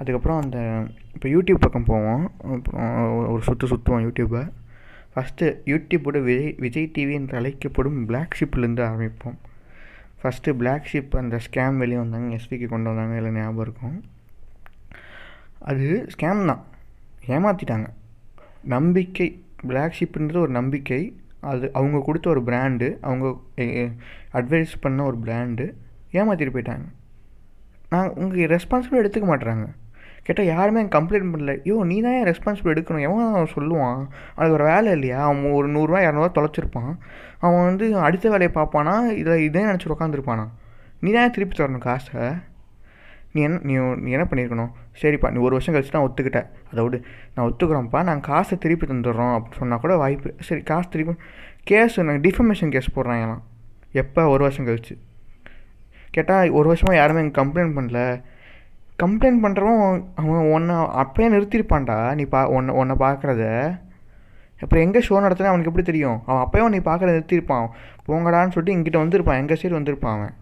அதுக்கப்புறம் அந்த இப்போ யூடியூப் பக்கம் போவோம். அப்புறம் ஒரு சுற்று சுற்றுவோம் யூடியூப்பை ஃபஸ்ட்டு யூடியூப்போட விஜய் விஜய் டிவி என்று அழைக்கப்படும் பிளாக் ஷிப்லேருந்து ஆரம்பிப்போம். ஃபஸ்ட்டு பிளாக் ஷிப் அந்த ஸ்கேம் வெளியே வந்தாங்க எஸ்பிக்கு கொண்டு வந்தாங்க இல்லை ஞாபகம் இருக்கும். அது ஸ்கேம் தான். ஏமாற்றிட்டாங்க நம்பிக்கை பிளாக் ஷிப்புன்றது ஒரு நம்பிக்கை. அது அவங்க கொடுத்த ஒரு பிராண்டு அவங்க அட்வைஸ் பண்ண ஒரு பிராண்டு ஏமாற்றிட்டு போயிட்டாங்க. நான் உங்கள் ரெஸ்பான்சிபிள் எடுத்துக்க மாட்டுறாங்க கேட்டால் யாருமே கம்ப்ளைண்ட் பண்ணல. ஐயோ நீ தான் ஏன் ரெஸ்பான்சிபிள் எடுக்கணும்? எவன் அவன் சொல்லுவான்? அதுக்கு ஒரு வேலை இல்லையா? அவன் ஒரு நூறுரூவா இரநூறுவா தொலைச்சிருப்பான். அவன் வந்து அடுத்த வேலையை பார்ப்பானா? இதை இதே நினச்சி உட்காந்துருப்பானா நீ தான் திருப்பி தரணும் காசை. நீ என்ன நீ நீ என்ன பண்ணியிருக்கணும் சரிப்பா நீ ஒரு வருஷம் கழிச்சு நான் ஒத்துக்கிட்டேன் அதை விடு. நான் ஒத்துக்கிறோம்ப்பா நாங்கள் காசை திருப்பி தந்துடுறோம் அப்படின்னு சொன்னால் கூட வாய்ப்பு சரி காசு திருப்பி. கேஸ் நாங்கள் டிஃபமேஷன் கேஸ் போடுறாங்களாம். எப்போ? ஒரு வருஷம் கழிச்சு. கேட்டால் ஒரு வருஷமாக யாருமே எங்கள் கம்ப்ளைண்ட் பண்ணல. கம்ப்ளைண்ட் பண்ணுறவன் அவன் உன்னை அப்பயே நிறுத்தியிருப்பான்டா நீ பா உன்னை உன்னை பார்க்குறத. அப்புறம் எங்கே ஷோ நடத்தினா அவனுக்கு எப்படி தெரியும்? அவன் அப்பயே நீ பார்க்குற நிறுத்தியிருப்பான். போங்கடான்னு சொல்லிட்டு இங்கிட்ட வந்திருப்பான். எங்கள் சைடு வந்திருப்பான் அவன்.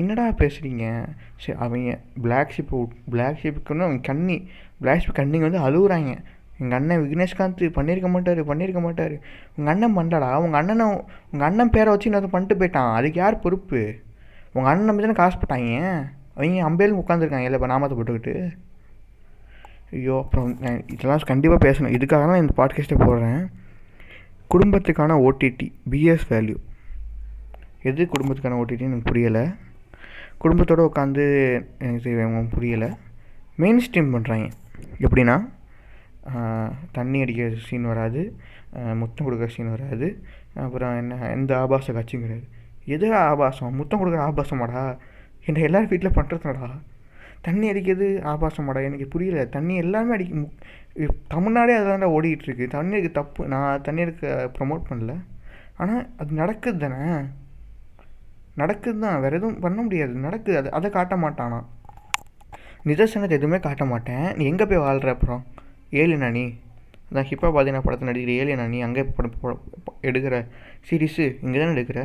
என்னடா பேசுகிறீங்க சரி அவங்க பிளாக் ஷிப் பிளாக் ஷிப்புக்குன்னு அவன் கண்ணி பிளாக் ஷிப் கண்ணிங்க வந்து அழுகுறாங்க எங்கள் அண்ணன் விக்னேஷ்காந்த் பண்ணியிருக்க மாட்டார் பண்ணியிருக்க மாட்டார். உங்கள் அண்ணன் பண்ணடா உங்கள் அண்ணனை உங்கள் அண்ணன் பேரை வச்சு இன்னொருத்த பண்ணிட்டு போயிட்டான். அதுக்கு யார் பொறுப்பு? உங்கள் அண்ணன் நம்பி தானே காசு போட்டாங்க அவங்க அம்பேலும் உட்காந்துருக்காங்க இல்லை இப்போ நாமத்தை போட்டுக்கிட்டு? ஐயோ அப்புறம் நான் இதெல்லாம் கண்டிப்பாக பேசணும். இதுக்காக தான் இந்த பாட்காஸ்ட்டை போடுறேன். குடும்பத்துக்கான ஓடிடி பிஎஸ் வேல்யூ எது குடும்பத்துக்கான ஓடிடின்னு எனக்கு புரியலை. குடும்பத்தோடு உட்காந்து எனக்கு புரியலை. மெயின் ஸ்ட்ரீம் பண்ணுறாங்க எப்படின்னா தண்ணி அடிக்கிற சீன் வராது. முத்தம் கொடுக்குற சீன் வராது. அப்புறம் என்ன எந்த ஆபாச காட்சியும் கிடையாது. எது ஆபாசம்? முத்தம் கொடுக்குற ஆபாசமாடா? என்ன எல்லார் வீட்டில் பண்ணுறதுனடா தண்ணி அடிக்கிறது ஆபாசமாடா எனக்கு புரியல. தண்ணி எல்லாமே அடிக்க தமிழ்நாடே அதில் தான் ஓடிக்கிட்டுருக்கு. தண்ணி அடிக்க தப்பு நான் தண்ணி அடிக்க ப்ரமோட் பண்ணல. ஆனால் அது நடக்குது தானே? நடக்குது தான் வேறு எதுவும் பண்ண முடியாது. நடக்குது. அது அதை காட்ட மாட்டானா? நிதர்சனத்தை எதுவுமே காட்ட மாட்டேன். நீ எங்கே போய் வாழ்கிற அப்புறம்? ஏலினா நீ அதான் ஹிப்பா பாதினா படத்தை நடிக்கிற ஏலினா நீ அங்கே படம் படம் எடுக்கிற சீரிஸு இங்கே தானே எடுக்கிற?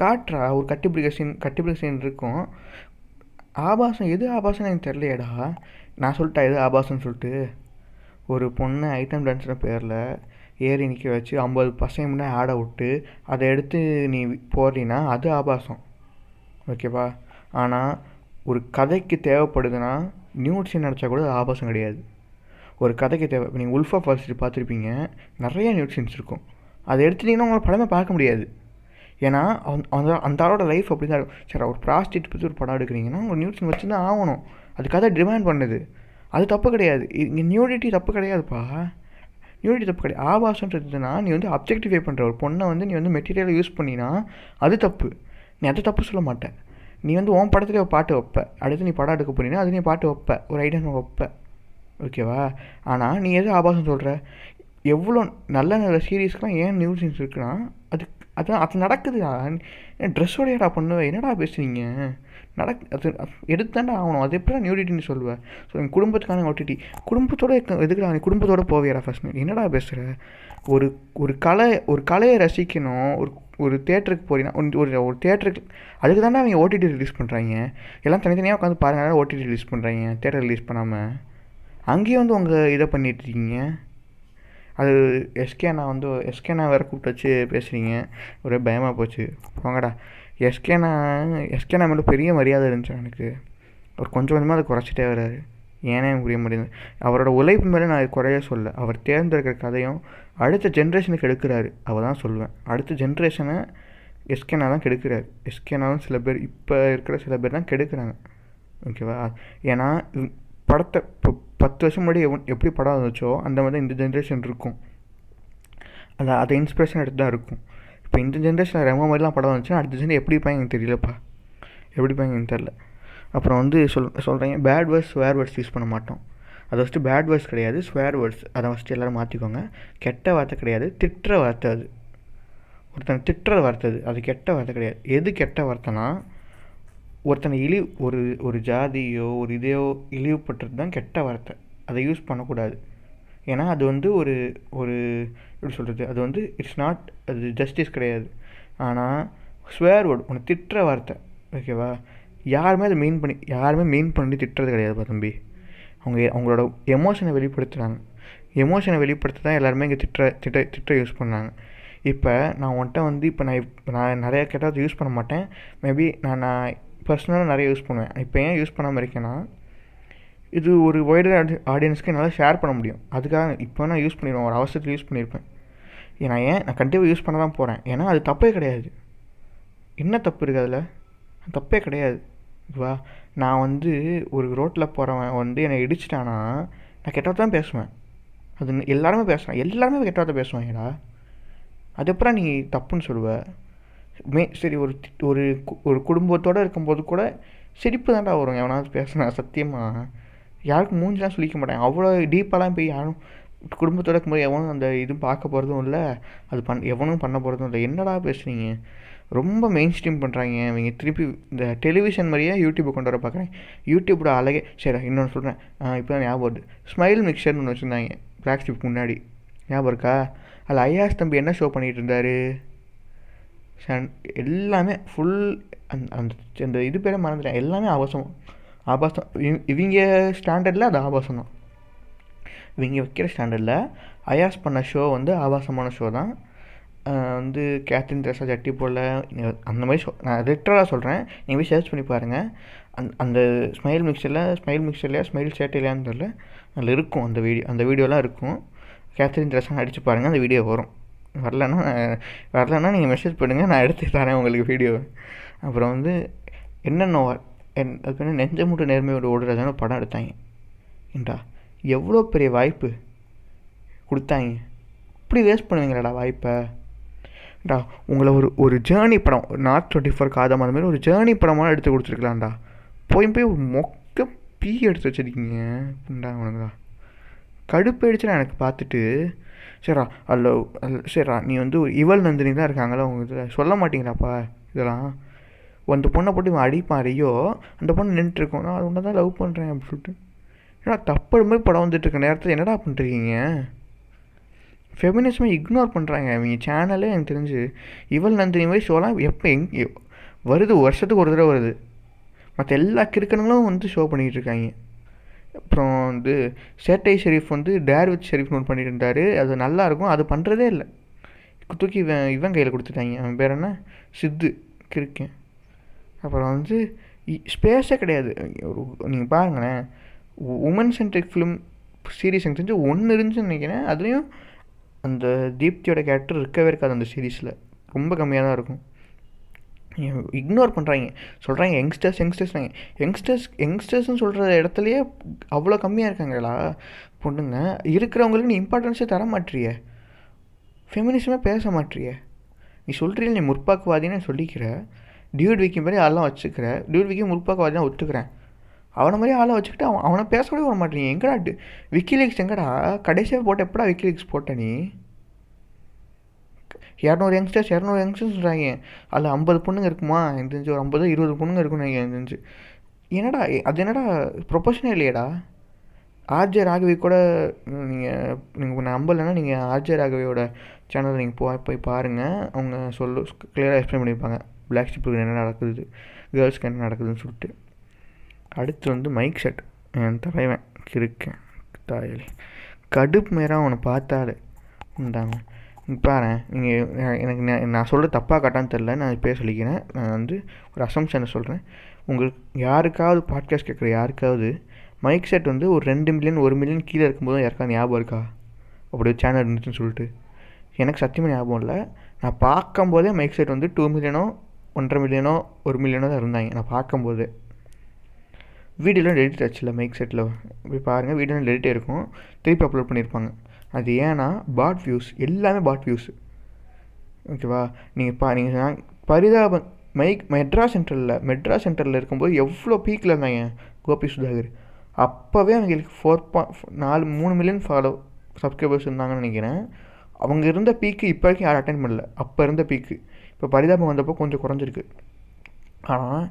காட்டுறா. ஒரு கட்டிப்பிடிக்க சீன் கட்டிப்பிடிக்க சீன் இருக்கும். ஆபாசம் எது ஆபாசம்னு எனக்கு தெரிலையேடா நான் சொல்லிட்டா எது ஆபாசம்னு சொல்லிட்டு? ஒரு பொண்ணை ஐட்டம் டான்ஸ்னு பேரில் ஏறி நிற்க வச்சு ஐம்பது பசங்க முன்னே ஆட விட்டு அதை எடுத்து நீ போடுறீன்னா அது ஆபாசம். ஓகேவா ஆனால் ஒரு கதைக்கு தேவைப்படுதுன்னா நியூட் சீன் நடித்தா கூட அது ஆபாசம் கிடையாது. ஒரு கதைக்கு தேவை இப்போ நீங்கள் உல்ஃபா ஆஃப் பார்த்துருப்பீங்க. நிறைய நியூட் சீன்ஸ் இருக்கும். அதை எடுத்துட்டிங்கன்னா உங்களை படமே பார்க்க முடியாது. ஏன்னா அந்த அந்த ஆளோட லைஃப் அப்படி தான் இருக்கும். சரி ஒரு ப்ராஸ்டியூட் பற்றி ஒரு படம் எடுக்கிறீங்கன்னா உங்கள் நியூட் வச்சு தான் ஆகணும். அதுக்காக தான் டிமாண்ட் பண்ணுது. அது தப்பு கிடையாது. இங்கே நியூடிட்டி தப்பு கிடையாதுப்பா. நியூடிட்டி தப்பு கிடையாது. ஆபாசன்றதுனா நீ வந்து அப்ஜெக்டிஃபை பண்ணுற ஒரு பொண்ணை வந்து நீ வந்து மெட்டீரியலை யூஸ் பண்ணினா அது தப்பு. நீ அதை தப்பு சொல்ல மாட்டேன் நீ வந்து உன் படத்துலேயே ஒரு பாட்டு வைப்ப. அடுத்து நீ படம் எடுக்க போனீங்கன்னா அது நீ பாட்டு வைப்ப. ஒரு ஐடியா வைப்ப. ஓகேவா ஆனால் நீ எது ஆபாசம் சொல்கிற எவ்வளோ நல்ல நல்ல சீரீஸ்க்கெலாம் ஏன் நியூஸ் இருக்குன்னா அது அது நடக்குதுடா ட்ரெஸ்ஸோடையடா பண்ணுவேன் என்னடா பேசுறீங்க? நடக் அது எடுத்தாண்டா ஆகணும். அது எப்படி நியூடிட்டின்னு சொல்லுவேன் ஸோ என் குடும்பத்துக்கான ஓடிடி குடும்பத்தோட எதுக்குடா நீ குடும்பத்தோட போவியடா ஃபர்ஸ்ட் என்னடா பேசுகிற ஒரு ஒரு கலை ஒரு கலையை ரசிக்கணும். ஒரு ஒரு தேட்டருக்கு போகிறீங்கன்னா ஒரு ஒரு ஒரு தேட்டருக்கு அதுக்கு தானே அவங்க ஓடிடி ரிலீஸ் பண்ணுறாங்க எல்லாம் தனித்தனியாக உட்காந்து பாருங்க ஓடிடி ரிலீஸ் பண்ணுறாங்க தேட்டர் ரிலீஸ் பண்ணாமல் அங்கேயும் வந்து உங்கள் இதை பண்ணிட்டுருக்கீங்க அது எஸ்கே நான் வந்து எஸ்கே நான் வேறு கூப்பிட்டு வச்சு பேசுகிறீங்க ஒரே பயமாக போச்சு. போங்கடா எஸ்கே நான் எஸ்கே நான் மேலே பெரிய மரியாதை இருந்துச்சு எனக்கு. அவர் கொஞ்சம் கொஞ்சமாக அதை குறைச்சிட்டே வர்றாரு. ஏனே எனக்கு புரிய முடியுது அவரோட உழைப்பு மேலே நான் குறைய சொல்ல. அவர் தேர்ந்தெடுக்கிற கதையும் அடுத்த ஜென்ரேஷனுக்கு எடுக்கிறாரு. அவர் தான் சொல்லுவேன். அடுத்த ஜென்ரேஷனை எஸ்கேனா தான் கெடுக்கிறாரு. எஸ்கேனாலும் சில பேர் இப்போ இருக்கிற சில பேர் தான் கெடுக்கிறாங்க. ஓகேவா ஏன்னா படத்தை இப்போ பத்து வருஷம் முன்னாடி எவன் எப்படி படம் வந்துச்சோ அந்த மாதிரி இந்த ஜென்ரேஷன் இருக்கும். அது அதை இன்ஸ்பிரேஷன் எடுத்து தான் இருக்கும். இப்போ இந்த ஜென்ரேஷனில் ரெமோ மாதிரிலாம் படம் வந்துச்சுன்னா அடுத்த ஜென்ரேஷன் எப்படி பையன் எனக்கு தெரியலப்பா. எப்படி பையன் எனக்கு தெரில அப்புறம் வந்து சொல் சொல்கிறீங்க bad words swear words use பண்ண மாட்டோம். அது ஃபஸ்ட்டு பேட் வேர்ட்ஸ் கிடையாது ஸ்வேர் வேர்ட்ஸ் அதை ஃபஸ்ட்டு எல்லோரும் மாற்றிக்கோங்க கெட்ட வார்த்தை கிடையாது திட்டுற வார்த்தை அது. ஒருத்தன் திட்டுற வார்த்தை அது அது கெட்ட வார்த்தை கிடையாது. எது கெட்ட வார்த்தைனா ஒருத்தனை இழிவு ஒரு ஒரு ஜாதியோ ஒரு இதையோ இழிவுபட்டுறது தான் கெட்ட வார்த்தை. அதை யூஸ் பண்ணக்கூடாது. ஏன்னா அது வந்து ஒரு ஒரு எப்படி சொல்கிறது அது வந்து இட்ஸ் நாட் அது ஜஸ்டிஸ் கிடையாது. ஆனால் ஸ்வேர் வேர்டு உன்னை திட்டுற வார்த்தை. ஓகேவா யாருமே அதை மெயின் பண்ணி யாருமே மெயின் பண்ணி திட்டுறது கிடையாது தம்பி. அவங்க அவங்களோட எமோஷனை வெளிப்படுத்துகிறாங்க எமோஷனை வெளிப்படுத்த தான் எல்லாருமே இங்கே திட்டுற திட்ட திட்ட யூஸ் பண்ணாங்க. இப்போ நான் உன்கிட்ட வந்து இப்போ நான் நான் நிறையா கெட்டது யூஸ் பண்ண மாட்டேன். மேபி நான் நான் பர்சனலாக நிறைய யூஸ் பண்ணுவேன். இப்போ ஏன் யூஸ் பண்ணாமல் இருக்கேன்னா இது ஒரு வைடர் ஆடியன்ஸ்க்கு என்னால் ஷேர் பண்ண முடியும். அதுக்காக இப்போ நான் யூஸ் பண்ணிடுவேன். ஒரு அவசரத்தில் யூஸ் பண்ணியிருப்பேன் ஏன்னா ஏன்? நான் கண்டிப்பாக யூஸ் பண்ண தான் போகிறேன் ஏன்னா அது தப்பே கிடையாது. என்ன தப்பு இருக்குது அதில்? தப்பே கிடையாது. வா நான் வந்து ஒரு ரோட்டில் போகிறவன் வந்து என்னை இடிச்சிட்டானா நான் கெட்டவா தான் பேசுவேன். அது எல்லாருமே பேசுவேன் எல்லாருமே கெட்டவத பேசுவாங்கடா அது அப்புறம் நீ தப்புன்னு சொல்லுவ. மே சரி ஒரு ஒரு ஒரு குடும்பத்தோடு இருக்கும்போது கூட சிரிப்பு தான்டா வரும். எவனாவது பேசுனா சத்தியமாக யாருக்கும் மூஞ்சிலாம் சொல்லிக்க மாட்டேன். அவ்வளோ டீப்பாலாம் போய் யாரும் குடும்பத்தோட இருக்கும்போது எவனும் அந்த இது பார்க்க போகிறதும் இல்லை. அது பண் எவனும் பண்ண போகிறதும் இல்லை. என்னடா பேசுகிறீங்க ரொம்ப மெயின் ஸ்ட்ரீம் பண்ணுறாங்க இவங்க திருப்பி இந்த டெலிவிஷன் மாதிரியே யூடியூப்பை கொண்டு வர பார்க்குறேன். யூடியூப்போட அழகே சரி இன்னொன்று சொல்கிறேன் இப்போ தான் ஞாபகம் வருது. ஸ்மைல் மிக்சர்னு ஒன்று வச்சுருந்தாங்க. பிளாக் முன்னாடி. ஞாபகம் இருக்கா? அதில் ஐயாஸ் தம்பி என்ன ஷோ பண்ணிகிட்டு இருந்தார்? எல்லாமே ஃபுல் அந்த அந்த அந்த இது பேரை மறந்துட்டேன். எல்லாமே ஆபாசம். ஆபாசம். இவங்க ஸ்டாண்டர்டில் அது ஆபாசம் தான். இவங்க வைக்கிற ஸ்டாண்டர்டில் அயாஸ் பண்ண ஷோ வந்து ஆபாசமான ஷோ தான். வந்து கேத்ரின் ட்ரெஸ்ஸை ஜட்டி போடல அந்த மாதிரி ஷோ நான் லிட்டரலாக சொல்கிறேன் நீங்கள் போய் சர்ச் பண்ணி பாருங்கள் அந் அந்த ஸ்மைல் மிக்சரில் ஸ்மைல் மிக்சர்லையா ஸ்மைல் சேட்டையிலையான்னு தெரில அதில் இருக்கும் அந்த வீடியோ அந்த வீடியோலாம் இருக்கும். கேத்ரின் ட்ரெஸ்ஸாக அடித்து பாருங்கள் அந்த வீடியோ வரும். வரலன்னா வரலன்னா நீங்கள் மெசேஜ் பண்ணுங்கள் நான் எடுத்து தரேன் உங்களுக்கு வீடியோ அப்புறம் வந்து என்னென்ன என் அது பேர் என்ன, நெஞ்சமுட்டு நேர்மையோட ஓடுறதான படம் எடுத்தாங்க. என்றா எவ்வளோ பெரிய வாய்ப்பு கொடுத்தாங்க. இப்படி வேஸ்ட் பண்ணுவீங்களாடா வாய்ப்பை. டா உங்களை ஒரு ஒரு ஜேர்னி படம் நார்த் டுவெண்ட்டி ஃபோர் காதம் அந்த மாதிரி ஒரு ஜேர்னி படமாக எடுத்து கொடுத்துருக்கலாம்டா. போய் போய் ஒரு மொக்க பீ எடுத்து வச்சிருக்கீங்க. அப்படின்டா உனக்குதா கடுப்பு அடிச்சுடா எனக்கு பார்த்துட்டு. சரிடா அல்ல அல் சரிடா நீ வந்து இவள் நந்தினி தான் இருக்காங்களா உங்கள் இதில் சொல்ல மாட்டீங்களாப்பா இதெல்லாம்? அந்த பொண்ணை போட்டு இவன் அடிப்பான் ஐயோ அந்த பொண்ணு நின்றுட்டுருக்கோம். நான் அது ஒன்று தான் லவ் பண்ணுறேன் அப்படின்னு சொல்லிட்டு. ஏன்னா தப்பு மாதிரி படம் வந்துட்டு இருக்க நேரத்தில் என்னடா பண்ணுறீங்க ஃபெமினிசமை இக்னோர் பண்ணுறாங்க அவங்க சேனலே எனக்கு தெரிஞ்சு இவள் நந்தினி மாதிரி ஷோலாம் எப்போ எங் வருது வருஷத்துக்கு ஒரு தடவை வருது. மற்ற எல்லா கிறுக்கனுங்களும் வந்து ஷோ பண்ணிகிட்டு இருக்காங்க. அப்புறம் வந்து சேட்டை ஷெரீஃப் வந்து டேர் வித் ஷெரீஃப்னு ஒன்று பண்ணிட்டு இருந்தார் அது நல்லா இருக்கும் அது பண்ணுறதே இல்லை. தூக்கி இவன் இவன் கையில் கொடுத்துட்டாங்க. அவன் பேர் என்ன? சித்து கிறுக்கன். அப்புறம் வந்து ஸ்பேஸே கிடையாது. ஒரு நீங்கள் பாருங்களேன். உமன் சென்ட்ரிக் ஃபிலிம் சீரீஸ் எனக்கு தெரிஞ்சு ஒன்று இருந்துச்சுன்னு நினைக்கிறேன். அதுலேயும் அந்த தீப்தியோட கேரக்டர் இருக்கவே இருக்காது அந்த சீரீஸில் ரொம்ப கம்மியாக தான் இருக்கும். இக்னோர் பண்ணுறாங்க சொல்கிறாங்க யங்ஸ்டர்ஸ் யங்ஸ்டர்ஸ்னாங்க யங்ஸ்டர்ஸ் யங்ஸ்டர்ஸ்னு சொல்கிற இடத்துலையே அவ்வளோ கம்மியாக இருக்காங்களா? பொண்ணுங்க இருக்கிறவங்களுக்கு நீ இம்பார்ட்டன்ஸே தர மாட்டிய ஃபெமினிசமே பேச மாட்டிய நீ சொல்கிறீங்க நீ முற்போக்குவாதின்னு சொல்லிக்கிற. டியூட் விக்கி மாதிரி ஆளெலாம் வச்சுக்கிற. டியூட் விக்கி முற்போக்குவாதி தான் ஒத்துக்கிறேன் அவனை மாதிரி ஆளை வச்சுக்கிட்டு அவன் அவனை பேசக்கூட வர மாட்டேங்க எங்கடா விக்கிலீக்ஸ் எங்கடா? கடைசியாக போட்ட எப்படா விக்கிலீக்ஸ் போட்ட நீ? இரநூறு யங்ஸ்டர்ஸ் இரநூறு யங்ஸ்டர்ஸ் சொல்கிறாங்க அதில் ஐம்பது பொண்ணுங்க இருக்குமா? எனக்கு தெரிஞ்சு ஒரு ஐம்பது இருபது பொண்ணுங்க இருக்கும்னு எனக்கு தெரிஞ்சு. என்னடா அது என்னடா ப்ரொபஷனே இல்லையேடா. ஆர்ஜே ராகவி கூட நீங்கள் நீங்கள் நம்பலைன்னா நீங்கள் ஆர்ஜே ராகவியோட சேனலில் நீங்கள் போய் போய் பாருங்கள் அவங்க சொல்லு கிளியராக எக்ஸ்பிளைன் பண்ணியிருப்பாங்க. பிளாக் ஷிப்புக்கு என்ன நடக்குது கேர்ள்ஸ்க்கு என்ன நடக்குதுன்னு சொல்லிட்டு. அடுத்து வந்து மைக் செட் என் தலைவன் கிறுக்கேன் தாயலி. கடுப்பு மேராக அவனை பார்த்தாலே உண்டாங்க பாரு நீங்கள் எனக்கு நான் நான் சொல்கிற தப்பாக காட்டான்னு தெரில நான் இப்போயே சொல்லிக்கிறேன். நான் வந்து ஒரு அசம்ஷனை சொல்கிறேன் உங்களுக்கு யாருக்காவது பாட்காஸ்ட் கேட்குற யாருக்காவது மைக் செட் வந்து ஒரு ரெண்டு மில்லியன் ஒரு மில்லியன் கீழே இருக்கும்போது யாருக்காவது ஞாபகம் இருக்கா? அப்படி ஒரு சேனல் இருந்துச்சுன்னு சொல்லிட்டு. எனக்கு சத்தியமாக ஞாபகம் இல்லை. நான் பார்க்கும்போதே மைக் செட் வந்து டூ மில்லியனோ ஒன்றரை மில்லியனோ ஒரு மில்லியனோ தான் இருந்தாங்க. நான் பார்க்கும்போதே. வீடியோலாம் எடிட் ஆச்சுல மைக் செட்டில் போய் பாருங்கள் வீடியோலாம் எடிட்டே இருக்கும் திருப்பி அப்லோட் பண்ணியிருப்பாங்க. அது ஏன்னா பாட் வியூஸ் எல்லாமே பாட் வியூஸ் ஓகேவா நீங்கள் பா நீங்கள் பரிதாபம். மைக் மெட்ராஸ் சென்டரில் மெட்ராஸ் சென்டரில் இருக்கும்போது எவ்வளோ பீக்கில் இருந்தாங்க? கோபி சுதாகர். அப்போவே அவங்களுக்கு ஃபோர் பா நாலு மூணு மில்லியன் ஃபாலோ சப்ஸ்கிரைபர்ஸ் இருந்தாங்கன்னு நினைக்கிறேன். அவங்க இருந்த பீக்கு இப்போ வரைக்கும் யாரும் அட்டன் பண்ணல. அப்போ இருந்த பீக்கு இப்போ பரிதாபம் வந்தப்போ கொஞ்சம் குறைஞ்சிருக்கு. ஆனால்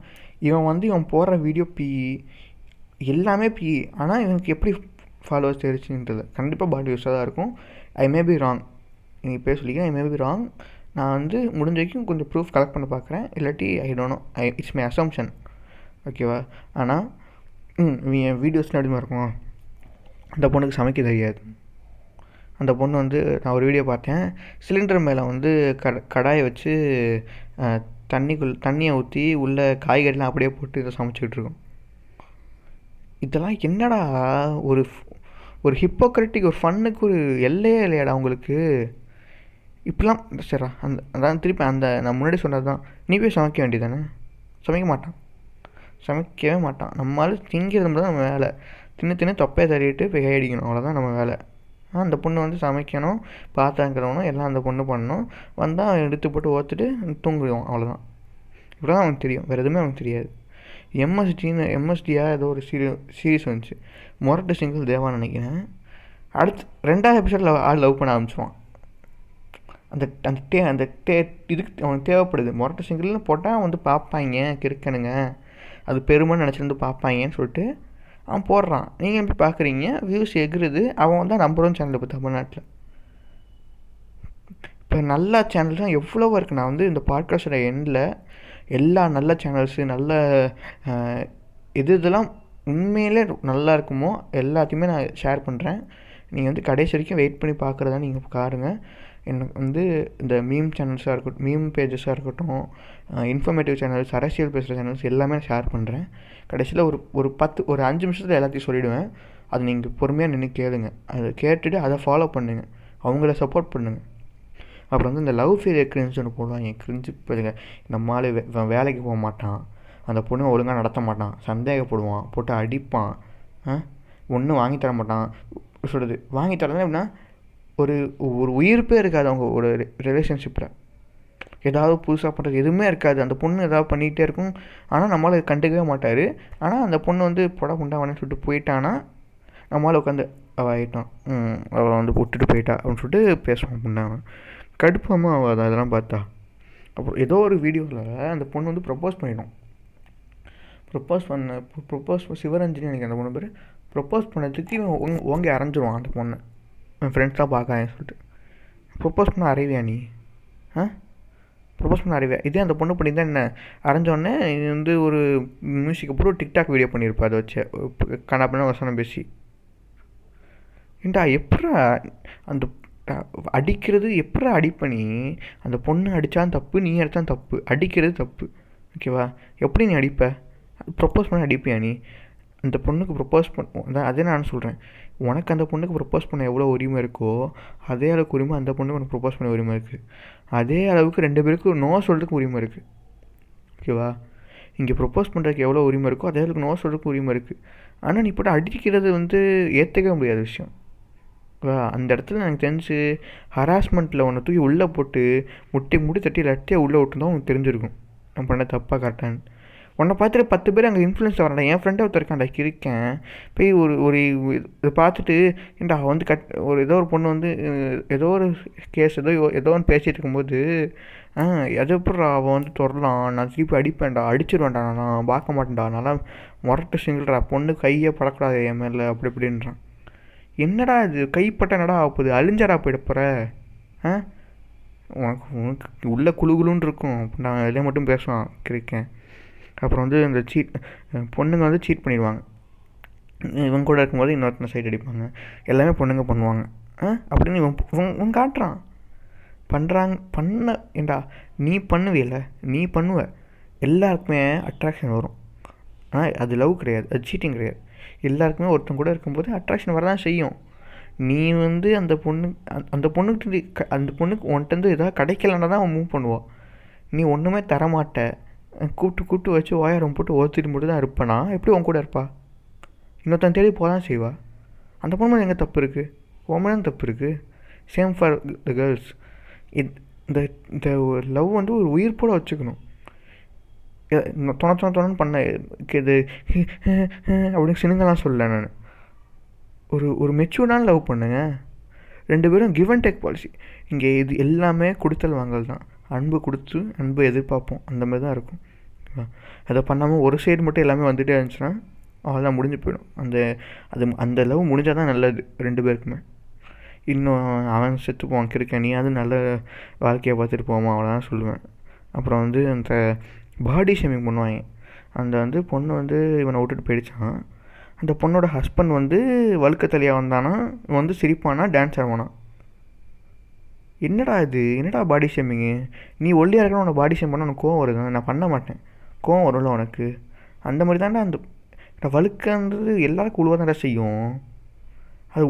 இவன் வந்து இவன் போடுற வீடியோ பி எல்லாமே பி ஆனால் இவனுக்கு எப்படி ஃபாலோவர்ஸ் தெரிச்சுன்றது கண்டிப்பாக பாடி யூஸாக தான் இருக்கும். ஐ மே பி ராங் நீங்கள் பேர் சொல்லிக்கிறேன் ஐ மே பி ராங் நான் வந்து முடிஞ்ச வரைக்கும் கொஞ்சம் ப்ரூஃப் கலெக்ட் பண்ண பார்க்குறேன் இல்லாட்டி I dunno I it's my assumption ஓகேவா ஆனால் ம் என் வீடியோஸ்லாம் எப்படிமா இருக்கும் அந்த பொண்ணுக்கு சமைக்க தெரியாது. அந்த பொண்ணு வந்து நான் ஒரு வீடியோ பார்த்தேன். சிலிண்டர் மேலே வந்து கட கடாயை வச்சு தண்ணிக்குள் தண்ணியை ஊற்றி உள்ள காய்கறிலாம் அப்படியே போட்டு இதை சமைச்சிக்கிட்டு இருக்கோம். இதெல்லாம் என்னடா ஒரு ஒரு ஹிப்போக்ரட்டிக் ஒரு ஃபன்னுக்கு ஒரு எல்லையே இல்லையாடா உங்களுக்கு? இப்படிலாம் சரிடா அந்த அதான் திருப்பி அந்த நான் முன்னாடி சொன்னது தான் நீ போய் சமைக்க வேண்டியதானே சமைக்க மாட்டான். சமைக்கவே மாட்டான். நம்மளால் திங்கிறது மட்டும் தான் நம்ம வேலை. தின்னு தின்னு தொப்பையை தறிட்டு போய் கையடிக்கணும் அவ்வளோதான் நம்ம வேலை. அந்த பொண்ணு வந்து சமைக்கணும் பாத்திரம் எல்லாம் அந்த பொண்ணு பண்ணணும். வந்தால் எடுத்து போட்டு ஓத்துட்டு தூங்குவோம் அவ்வளோதான் இப்படி தான் அவனுக்கு தெரியும். வேறு எதுவுமே அவனுக்கு தெரியாது. எம்எஸ்டின்னு எம்எஸ்டியாக ஏதோ ஒரு சீரி சீரீஸ் வந்துச்சு. மொரட்டு சிங்கிள் தேவான்னு நினைக்கிறேன். அடுத்து ரெண்டாவது எபிசோடில் ஆள் லவ் பண்ண ஆரம்பிச்சுவான் அந்த அந்த டே அந்த டே இதுக்கு அவனுக்கு தேவைப்படுது. மொரட்டு சிங்கிள்னு போட்டால் வந்து பார்ப்பாங்க கிறுக்கணுங்க அது பெருமைன்னு நினச்சிருந்து பார்ப்பாங்கன்னு சொல்லிட்டு அவன் போடுறான். நீங்கள் எப்படி பார்க்குறீங்க வியூஸ் எகுறுது. அவன் வந்து நம்பர் ஒன் சேனல் இப்போ தமிழ்நாட்டில். இப்போ நல்ல சேனல்ஸ் தான் எவ்வளவோ இருக்குது நான் வந்து இந்த பாட்காஸ்டோட எண்டில் எல்லா நல்ல சேனல்ஸு நல்ல இது எது இதெல்லாம் உண்மையிலே நல்லா இருக்குமோ? எல்லாத்தையுமே நான் ஷேர் பண்ணுறேன் நீங்கள் வந்து கடைசி வரைக்கும் வெயிட் பண்ணி பார்க்குறதா நீங்கள் பாருங்க. எனக்கு வந்து இந்த மீம் சேனல்ஸாக இருக்கட்டும் மீம் பேஜஸாக இருக்கட்டும் இன்ஃபர்மேட்டிவ் சேனல்ஸ் அரசியல் பேசுகிற சேனல்ஸ் எல்லாமே ஷேர் பண்ணுறேன் கடைசியில் ஒரு ஒரு பத்து ஒரு அஞ்சு நிமிஷத்தில் எல்லாத்தையும் சொல்லிவிடுவேன் அது நீங்கள் பொறுமையாக நின்று கேளுங்க. அதை கேட்டுட்டு அதை ஃபாலோ பண்ணுங்கள் அவங்கள சப்போர்ட் பண்ணுங்கள் அப்புறம் வந்து இந்த லவ் ஃபெயிலியர் கிரிஞ்சு ஒன்று போடுவாங்க. கிரிஞ்சு போதுங்க நம்மளால வே வேலைக்கு போக மாட்டான். அந்த பொண்ணு ஒழுங்காக நடத்த மாட்டான். சந்தேகப்படுவான். போட்டு அடிப்பான். ஒன்றும் வாங்கி தர மாட்டான். சொல்கிறது வாங்கி தரது எப்படின்னா ஒரு ஒரு உயிர்ப்பே இருக்காது அவங்க ஒரு ரிலேஷன்ஷிப்பில் ஏதாவது புதுசாக பண்ணுறது எதுவுமே இருக்காது. அந்த பொண்ணு ஏதாவது பண்ணிகிட்டே இருக்கும். ஆனால் நம்மளால் கண்டுக்கவே மாட்டார். ஆனால் அந்த பொண்ணு வந்து புடா குண்டாவானு சொல்லிட்டு போயிட்டான்னா நம்மளால் உட்காந்து அவள் ஆகிட்டான் அவள் வந்து விட்டுட்டு போயிட்டா. அப்படின்னு சொல்லிட்டு பேசுவான் பொண்ணாவன் கடுப்பாமல் அவள் அதெல்லாம் பார்த்தா. அப்புறம் ஏதோ ஒரு வீடியோவில் அந்த பொண்ணு வந்து ப்ரப்போஸ் பண்ணிடும். ப்ரொப்போஸ் பண்ண ப்ரொப்போஸ் சிவரஞ்சனி எனக்கு அந்த பொண்ணு பேர். ப்ரொப்போஸ் பண்ணதுக்கு இவன் ஓங்கி அரைஞ்சிருவான் அந்த பொண்ணை. என் ஃப்ரெண்ட்ஸாக பார்க்கான்னு சொல்லிட்டு. ப்ரொப்போஸ் பண்ண அறைவியா நீ? ஆ? ப்ரொப்போஸ் பண்ண அறிவியா இதே அந்த பொண்ணு பண்ணியிருந்தா என்ன? அரைஞ்சோடனே இது வந்து ஒரு மியூசிக் அப்புறம் ஒரு டிக்டாக் வீடியோ பண்ணியிருப்பா அதை வச்சு. கண்ணாப்பின வசனம் பேசி. ஏண்டா எப்படா அந்த அடிக்கிறது எப்படா அடிப்பணி அந்த பொண்ணு அடித்தான் தப்பு நீ அடித்தான் தப்பு. அடிக்கிறது தப்பு. ஓகேவா? எப்படி நீ அடிப்ப? ப்ரப்போஸ் பண்ண அடிப்பியா நீ? அந்த பொண்ணுக்கு ப்ரப்போஸ் பண்ண அதே நான் சொல்கிறேன் உனக்கு அந்த பொண்ணுக்கு ப்ரப்போஸ் பண்ண எவ்வளோ உரிமை இருக்கோ அதே அளவுக்கு உரிமை அந்த பொண்ணுக்கு உனக்கு ப்ரப்போஸ் பண்ண உரிமை இருக்குது அதே அளவுக்கு ரெண்டு பேருக்கும் நோ சொல்கிறதுக்கு உரிமை இருக்குது ஓகேவா இங்கே ப்ரப்போஸ் பண்ணுறதுக்கு எவ்வளோ உரிமை இருக்கோ அதே அளவுக்கு நோ சொல்கிறதுக்கு உரிமை இருக்குது ஆனால் நீ போட்டு அடிக்கிறது வந்து ஏற்றுக்கவே முடியாத விஷயம். அந்த இடத்துல எனக்கு தெரிஞ்சு ஹராஸ்மெண்ட்டில் ஒன்று தூக்கி உள்ளே போட்டு முட்டி முடி தட்டி லட்டியாக உள்ளே விட்டுருந்தா உனக்கு தெரிஞ்சிருக்கும். நான் பண்ண தப்பாக கரெக்டான்னு உன்னை பார்த்துட்டு பத்து பேர் அங்கே இன்ஃப்ளூயன்ஸ் வரல என் ஃப்ரெண்டை ஒருத்தர் இருக்கான்டா இருக்கேன் போய் ஒரு ஒரு இதை பார்த்துட்டு ஏன்டா வந்து கட் ஒரு ஏதோ ஒரு பொண்ணு வந்து ஏதோ ஒரு கேஸ் ஏதோ ஏதோ ஒன்று பேசிகிட்டு இருக்கும்போது ஆ எதை எப்படா அவன் வந்து தொடலாம் நான் திருப்பி அடிப்பேன்டா அடிச்சிருவேன்டா நான் பார்க்க மாட்டேன்டா. நல்லா முரட்டு சிங்கிள்டா பொண்ணு கையே படக்கூடாது என் மேலே அப்படி இப்படின்றான். என்னடா இது? கைப்பட்ட என்னடா ஆகுது? அழிஞ்சடா போயிட போகிற ஆ? உனக்கு உனக்கு உள்ள குழுகுலுன்னு இருக்கும். நான் இதில் மட்டும் பேசுவான் இருக்கேன் அப்புறம் வந்து இந்த சீட் பொண்ணுங்க வந்து சீட் பண்ணிடுவாங்க. இவங்க கூட இருக்கும்போது இன்னொருத்தனை சைட் அடிப்பாங்க. எல்லாமே பொண்ணுங்க பண்ணுவாங்க. ஆ அப்படின்னு இவன் இவன் காட்டுறான். பண்ணுறாங்க பண்ண ஏண்டா நீ பண்ணுவியல நீ பண்ணுவ. எல்லாருக்குமே அட்ராக்ஷன் வரும். ஆனால் அது லவ் கிடையாது. அது சீட்டிங் கிடையாது. எல்லாருக்குமே ஒருத்தன் கூட இருக்கும்போது அட்ராக்ஷன் வரதான் செய்யும். நீ வந்து அந்த பொண்ணு அந்த பொண்ணுக்கு அந்த பொண்ணுக்கு உன்ட்டேருந்து எதாவது கிடைக்கலன்னா தான் அவன் மூவ் பண்ணுவான். நீ ஒன்றுமே தரமாட்ட. கூப்பிட்டு கூப்பிட்டு வச்சு ஓயாரம் போட்டு ஓத்திட்டு மட்டும் தான் இருப்பானா. எப்படி உன் கூட இருப்பா? இன்னொருத்தன் தேடி போதான் செய்வா. அந்த பொண்ணு எங்கே தப்பு இருக்குது உன் தப்பு இருக்குது சேம் ஃபார் த கேர்ள்ஸ் இந்த இந்த லவ் வந்து ஒரு உயிர் போல வச்சுக்கணும். தொண தொண தொணன்னு பண்ண இது அப்படின்னு சினிங்கெல்லாம் சொல்லலை நான். ஒரு ஒரு மெச்சூர்டான லவ் பண்ணுங்க. ரெண்டு பேரும் கிவ் அண்ட் டேக் பாலிசி இங்கே இது எல்லாமே கொடுத்தல் வாங்கல் தான். அன்பு கொடுத்து அன்பு எதிர்பார்ப்போம். அந்த மாதிரி தான் இருக்கும். அதை பண்ணாமல் ஒரு சைடு மட்டும் எல்லாமே வந்துகிட்டே இருந்துச்சுன்னா அவ்வளோதான் முடிஞ்சு போயிடும். அந்த அது அந்த லவ் முடிஞ்சால் தான் நல்லது ரெண்டு பேருக்குமே. இன்னும் அவன் செத்து போவான் கிருக்க நீ அது நல்ல வாழ்க்கையை பார்த்துட்டு போவான் அவ்வளோதான் சொல்லுவேன். அப்புறம் வந்து அந்த பாடி ஷேமிங் பண்ணுவாங்க. அந்த வந்து பொண்ணு வந்து இவனை விட்டுட்டு போயிடுச்சான். அந்த பொண்ணோட ஹஸ்பண்ட் வந்து வழுக்க தலையாக வந்தானா வந்து சிரிப்பானா டான்ஸ் ஆடுவானா? என்னடா இது? என்னடா பாடி ஷேமிங்கு நீ ஒல்லியாக இருக்கணும் உனக்கு பாடி ஷேம் பண்ண உனக்கு கோவம் வருது. நான் பண்ண மாட்டேன். கோவம் வரும்ல உனக்கு? அந்த மாதிரி தாண்டா அந்த வழுக்கன்றது எல்லாருக்கும் உழுவ தாண்டா செய்யும். அது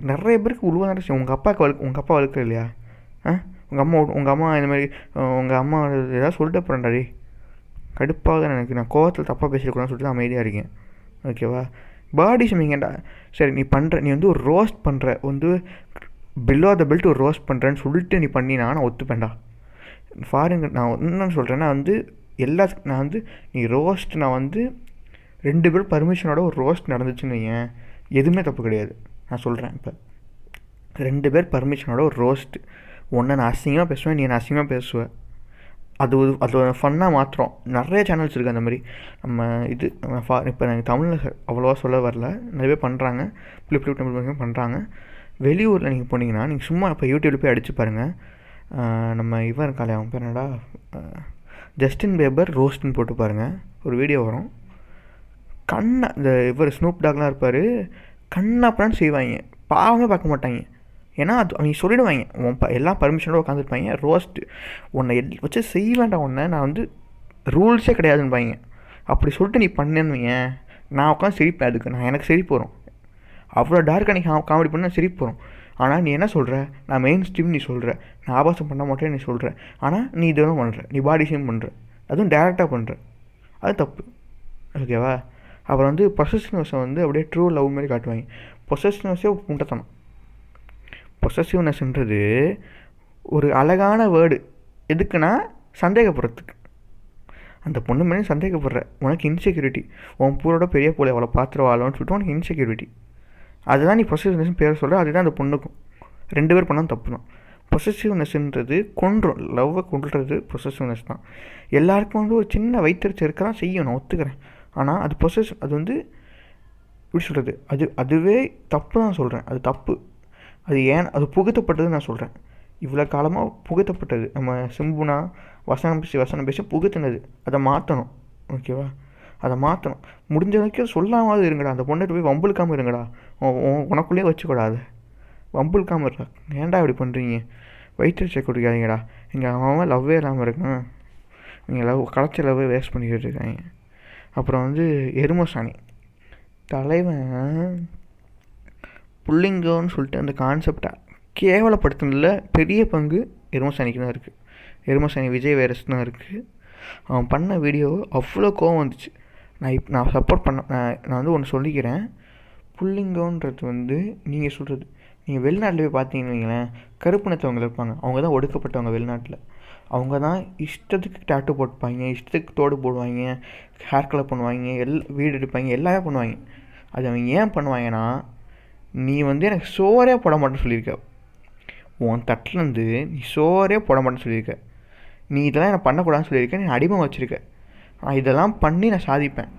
நிறைய பேருக்கு உழுவ தாண்டா செய்யும். உங்கள் அப்பாவுக்கு வழுக்கு உங்கள் அப்பா வழுக்க இல்லையா ஆ? உங்கள் அம்மா உங்கள் அம்மா இந்த மாதிரி உங்கள் அம்மா ஏதாவது சொல்லிட்டு போகிறேன்டா டே கடுப்பாக எனக்கு. நான் கோவத்தில் தப்பாக பேசியிருக்கூடாதுன்னு சொல்லிட்டு தான் அமைதியாக இருக்கேன். ஓகேவா? பாடி ஷேமிங்கடா சரி நீ பண்ணுற நீ வந்து ஒரு ரோஸ்ட் பண்ணுற வந்து பிலோ த பெல்ட் ஒரு ரோஸ்ட் பண்ணுறேன்னு சொல்லிட்டு நீ பண்ணினா நான் ஒத்துப்பேன்டா. ஃபாரின் நான் என்னன்னு சொல்கிறேன்னா வந்து எல்லா நான் வந்து நீ ரோஸ்ட் நான் வந்து ரெண்டு பேரும் பர்மிஷனோட ஒரு ரோஸ்ட் நடந்துச்சுன்னு ஏன் எதுவுமே தப்பு கிடையாது. நான் சொல்கிறேன் இப்போ. ரெண்டு பேர் பர்மிஷனோட ஒரு ரோஸ்ட் ஒன்றை நான் அசிங்கமாக பேசுவேன் நீ நான் அசிங்கமாக பேசுவேன் அது ஒரு அது ஃபன்னாக மாத்திரம். நிறைய சேனல்ஸ் இருக்குது அந்த மாதிரி. நம்ம இது ஃபா இப்போ நாங்கள் தமிழில் அவ்வளோவா சொல்ல வரல. நிறைய பேர் பண்ணுறாங்க ஃப்ளிப் ஃப்ளிப் தமிழ் பண்ணுறாங்க வெளியூரில் நீங்கள் போனீங்கன்னா நீங்கள் சும்மா இப்போ யூடியூப்பில் போய் அடிச்சு பாருங்கள் நம்ம இவன் இருக்காளே அவன் பேர் என்னடா? ஜஸ்டின் பேபர் ரோஸ்ட்னு போட்டு பாருங்கள் ஒரு வீடியோ வரும். கண்ணை இந்த இவர் ஸ்னூப் டாக்லாம் இருப்பார். கண்ணாப்படான்னு செய்வாங்க. பாவமே பார்க்க மாட்டாங்க. ஏன்னா அது அவங்க சொல்லிடுவாங்க. உன் ப எல்லாம் பர்மிஷனோட உட்காந்துருப்பாங்க ரோஸ்ட்டு உன்னை எல் வச்சு செய்ய வேண்டாம் உன்னை. நான் வந்து ரூல்ஸே கிடையாதுன்பாங்க அப்படி சொல்லிட்டு நீ பண்ணேன்னு வையன். நான் உட்காந்து சிரிப்பேன் அதுக்கு. நான் எனக்கு சிரிப்பு வரும். அவ்வளோ டார்க்காக நீ காமெடி பண்ணால் சிரிப்பு வரும். ஆனால் நீ என்ன சொல்கிற நான் மெயின் ஸ்ட்ரீம் நீ சொல்கிற நான் ஆபாசம் பண்ண மாட்டேன்னு நீ சொல்கிற ஆனால் நீ இதெல்லாம் பண்ணுற நீ பாடி ஷேம் பண்ணுற அதுவும் டேரெக்டாக பண்ணுற அது தப்பு. ஓகேவா அப்புறம் வந்து பொசஸ்னஸை வந்து அப்படியே ட்ரூ லவ் மாதிரி காட்டுவாங்க. பொசஸ்னஸே முட்டத்தனம் பொசசிவ்னஸ்ன்றது ஒரு அழகான வேர்டு எதுக்குன்னா சந்தேகப்படுறதுக்கு. அந்த பொண்ணு மேலே சந்தேகப்படுற. உனக்கு இன்செக்யூரிட்டி உன் பூரோட பெரிய போல அவளை பார்த்துருவாளோன்னு சொல்லிட்டு உனக்கு இன்செக்யூரிட்டி அதுதான் நீ பொசிசிவ்னஸ்னு பேர் சொல்கிற அதுதான் அந்த பொண்ணுக்கும். ரெண்டு பேர் பண்ணால் தப்பு தான் பொசசிவ்னஸ்ன்றது கொன்றும் லவ்வை கொண்டுறது பொசசிவ்னஸ் தான். எல்லாருக்கும் வந்து ஒரு சின்ன வைத்தறிச்சு இருக்க தான் செய்யும் நான் ஒத்துக்கிறேன். ஆனால் அது பொசஸ் அது வந்து எப்படி சொல்கிறது அது அதுவே தப்பு தான் சொல்கிறேன் அது தப்பு. அது ஏன் அது புகுத்தப்பட்டது நான் சொல்கிறேன் இவ்வளோ காலமாக புகுத்தப்பட்டது. நம்ம சிம்புனா வசனம் பேசி வசனம் பேசி புகுத்தினது. அதை மாற்றணும் ஓகேவா? அதை மாற்றணும். முடிஞ்ச வரைக்கும் சொல்லாமல் இருங்கடா. அந்த பொண்ணுகிட்ட போய் வம்புழுக்காமல் இருங்கடா. உனக்குள்ளேயே வச்சுக்கூடாது. வம்புழுக்காமல் இருக்கா ஏன்டா இப்படி பண்ணுறீங்க வயிற்று குடிக்காதீங்கடா. இங்கே அவன் லவ்வே இல்லாமல் இருக்கான். நீங்கள் லவ் களைச்ச லவ்வே வேஸ்ட் பண்ணிக்கிட்டு இருக்காங்க. அப்புறம் வந்து எருமசாணி. தலைவன் புள்ளிங்கோன்னு சொல்லிட்டு அந்த கான்செப்டை கேவலப்படுத்தினதில் பெரிய பங்கு எருமசாணிக்கு தான் இருக்குது எருமசாணி விஜய் வைரஸ் தான் இருக்குது அவன் பண்ண வீடியோ அவ்வளோ கோவம் வந்துச்சு. நான் இப் நான் சப்போர்ட் பண்ண நான் நான் வந்து ஒன்று சொல்லிக்கிறேன். புள்ளிங்கோன்றது வந்து நீங்கள் சொல்கிறது நீங்கள் வெளிநாட்டில் போய் பார்த்தீங்கன்னு வைங்களேன் கருப்பினத்தவங்க இருப்பாங்க. அவங்க தான் ஒடுக்கப்பட்டவங்க வெளிநாட்டில். அவங்க தான் இஷ்டத்துக்கு டேட்டு போட்டுப்பாங்க இஷ்டத்துக்கு தோடு போடுவாங்க ஹேர் கலர் பண்ணுவாங்க எல் வீடு எடுப்பாங்க எல்லாமே பண்ணுவாங்க. அது அவங்க ஏன் பண்ணுவாங்கன்னா நீ வந்து எனக்கு சோறே போட மாட்டேன்னு சொல்லியிருக்க. உன் தட்டிலேருந்து நீ சோறே போட மாட்டேன்னு சொல்லியிருக்க. நீ இதெல்லாம் எனக்கு பண்ணக்கூடாதுன்னு சொல்லியிருக்க நீ அடிமை வச்சுருக்க. நான் இதெல்லாம் பண்ணி நான் சாதிப்பேன்.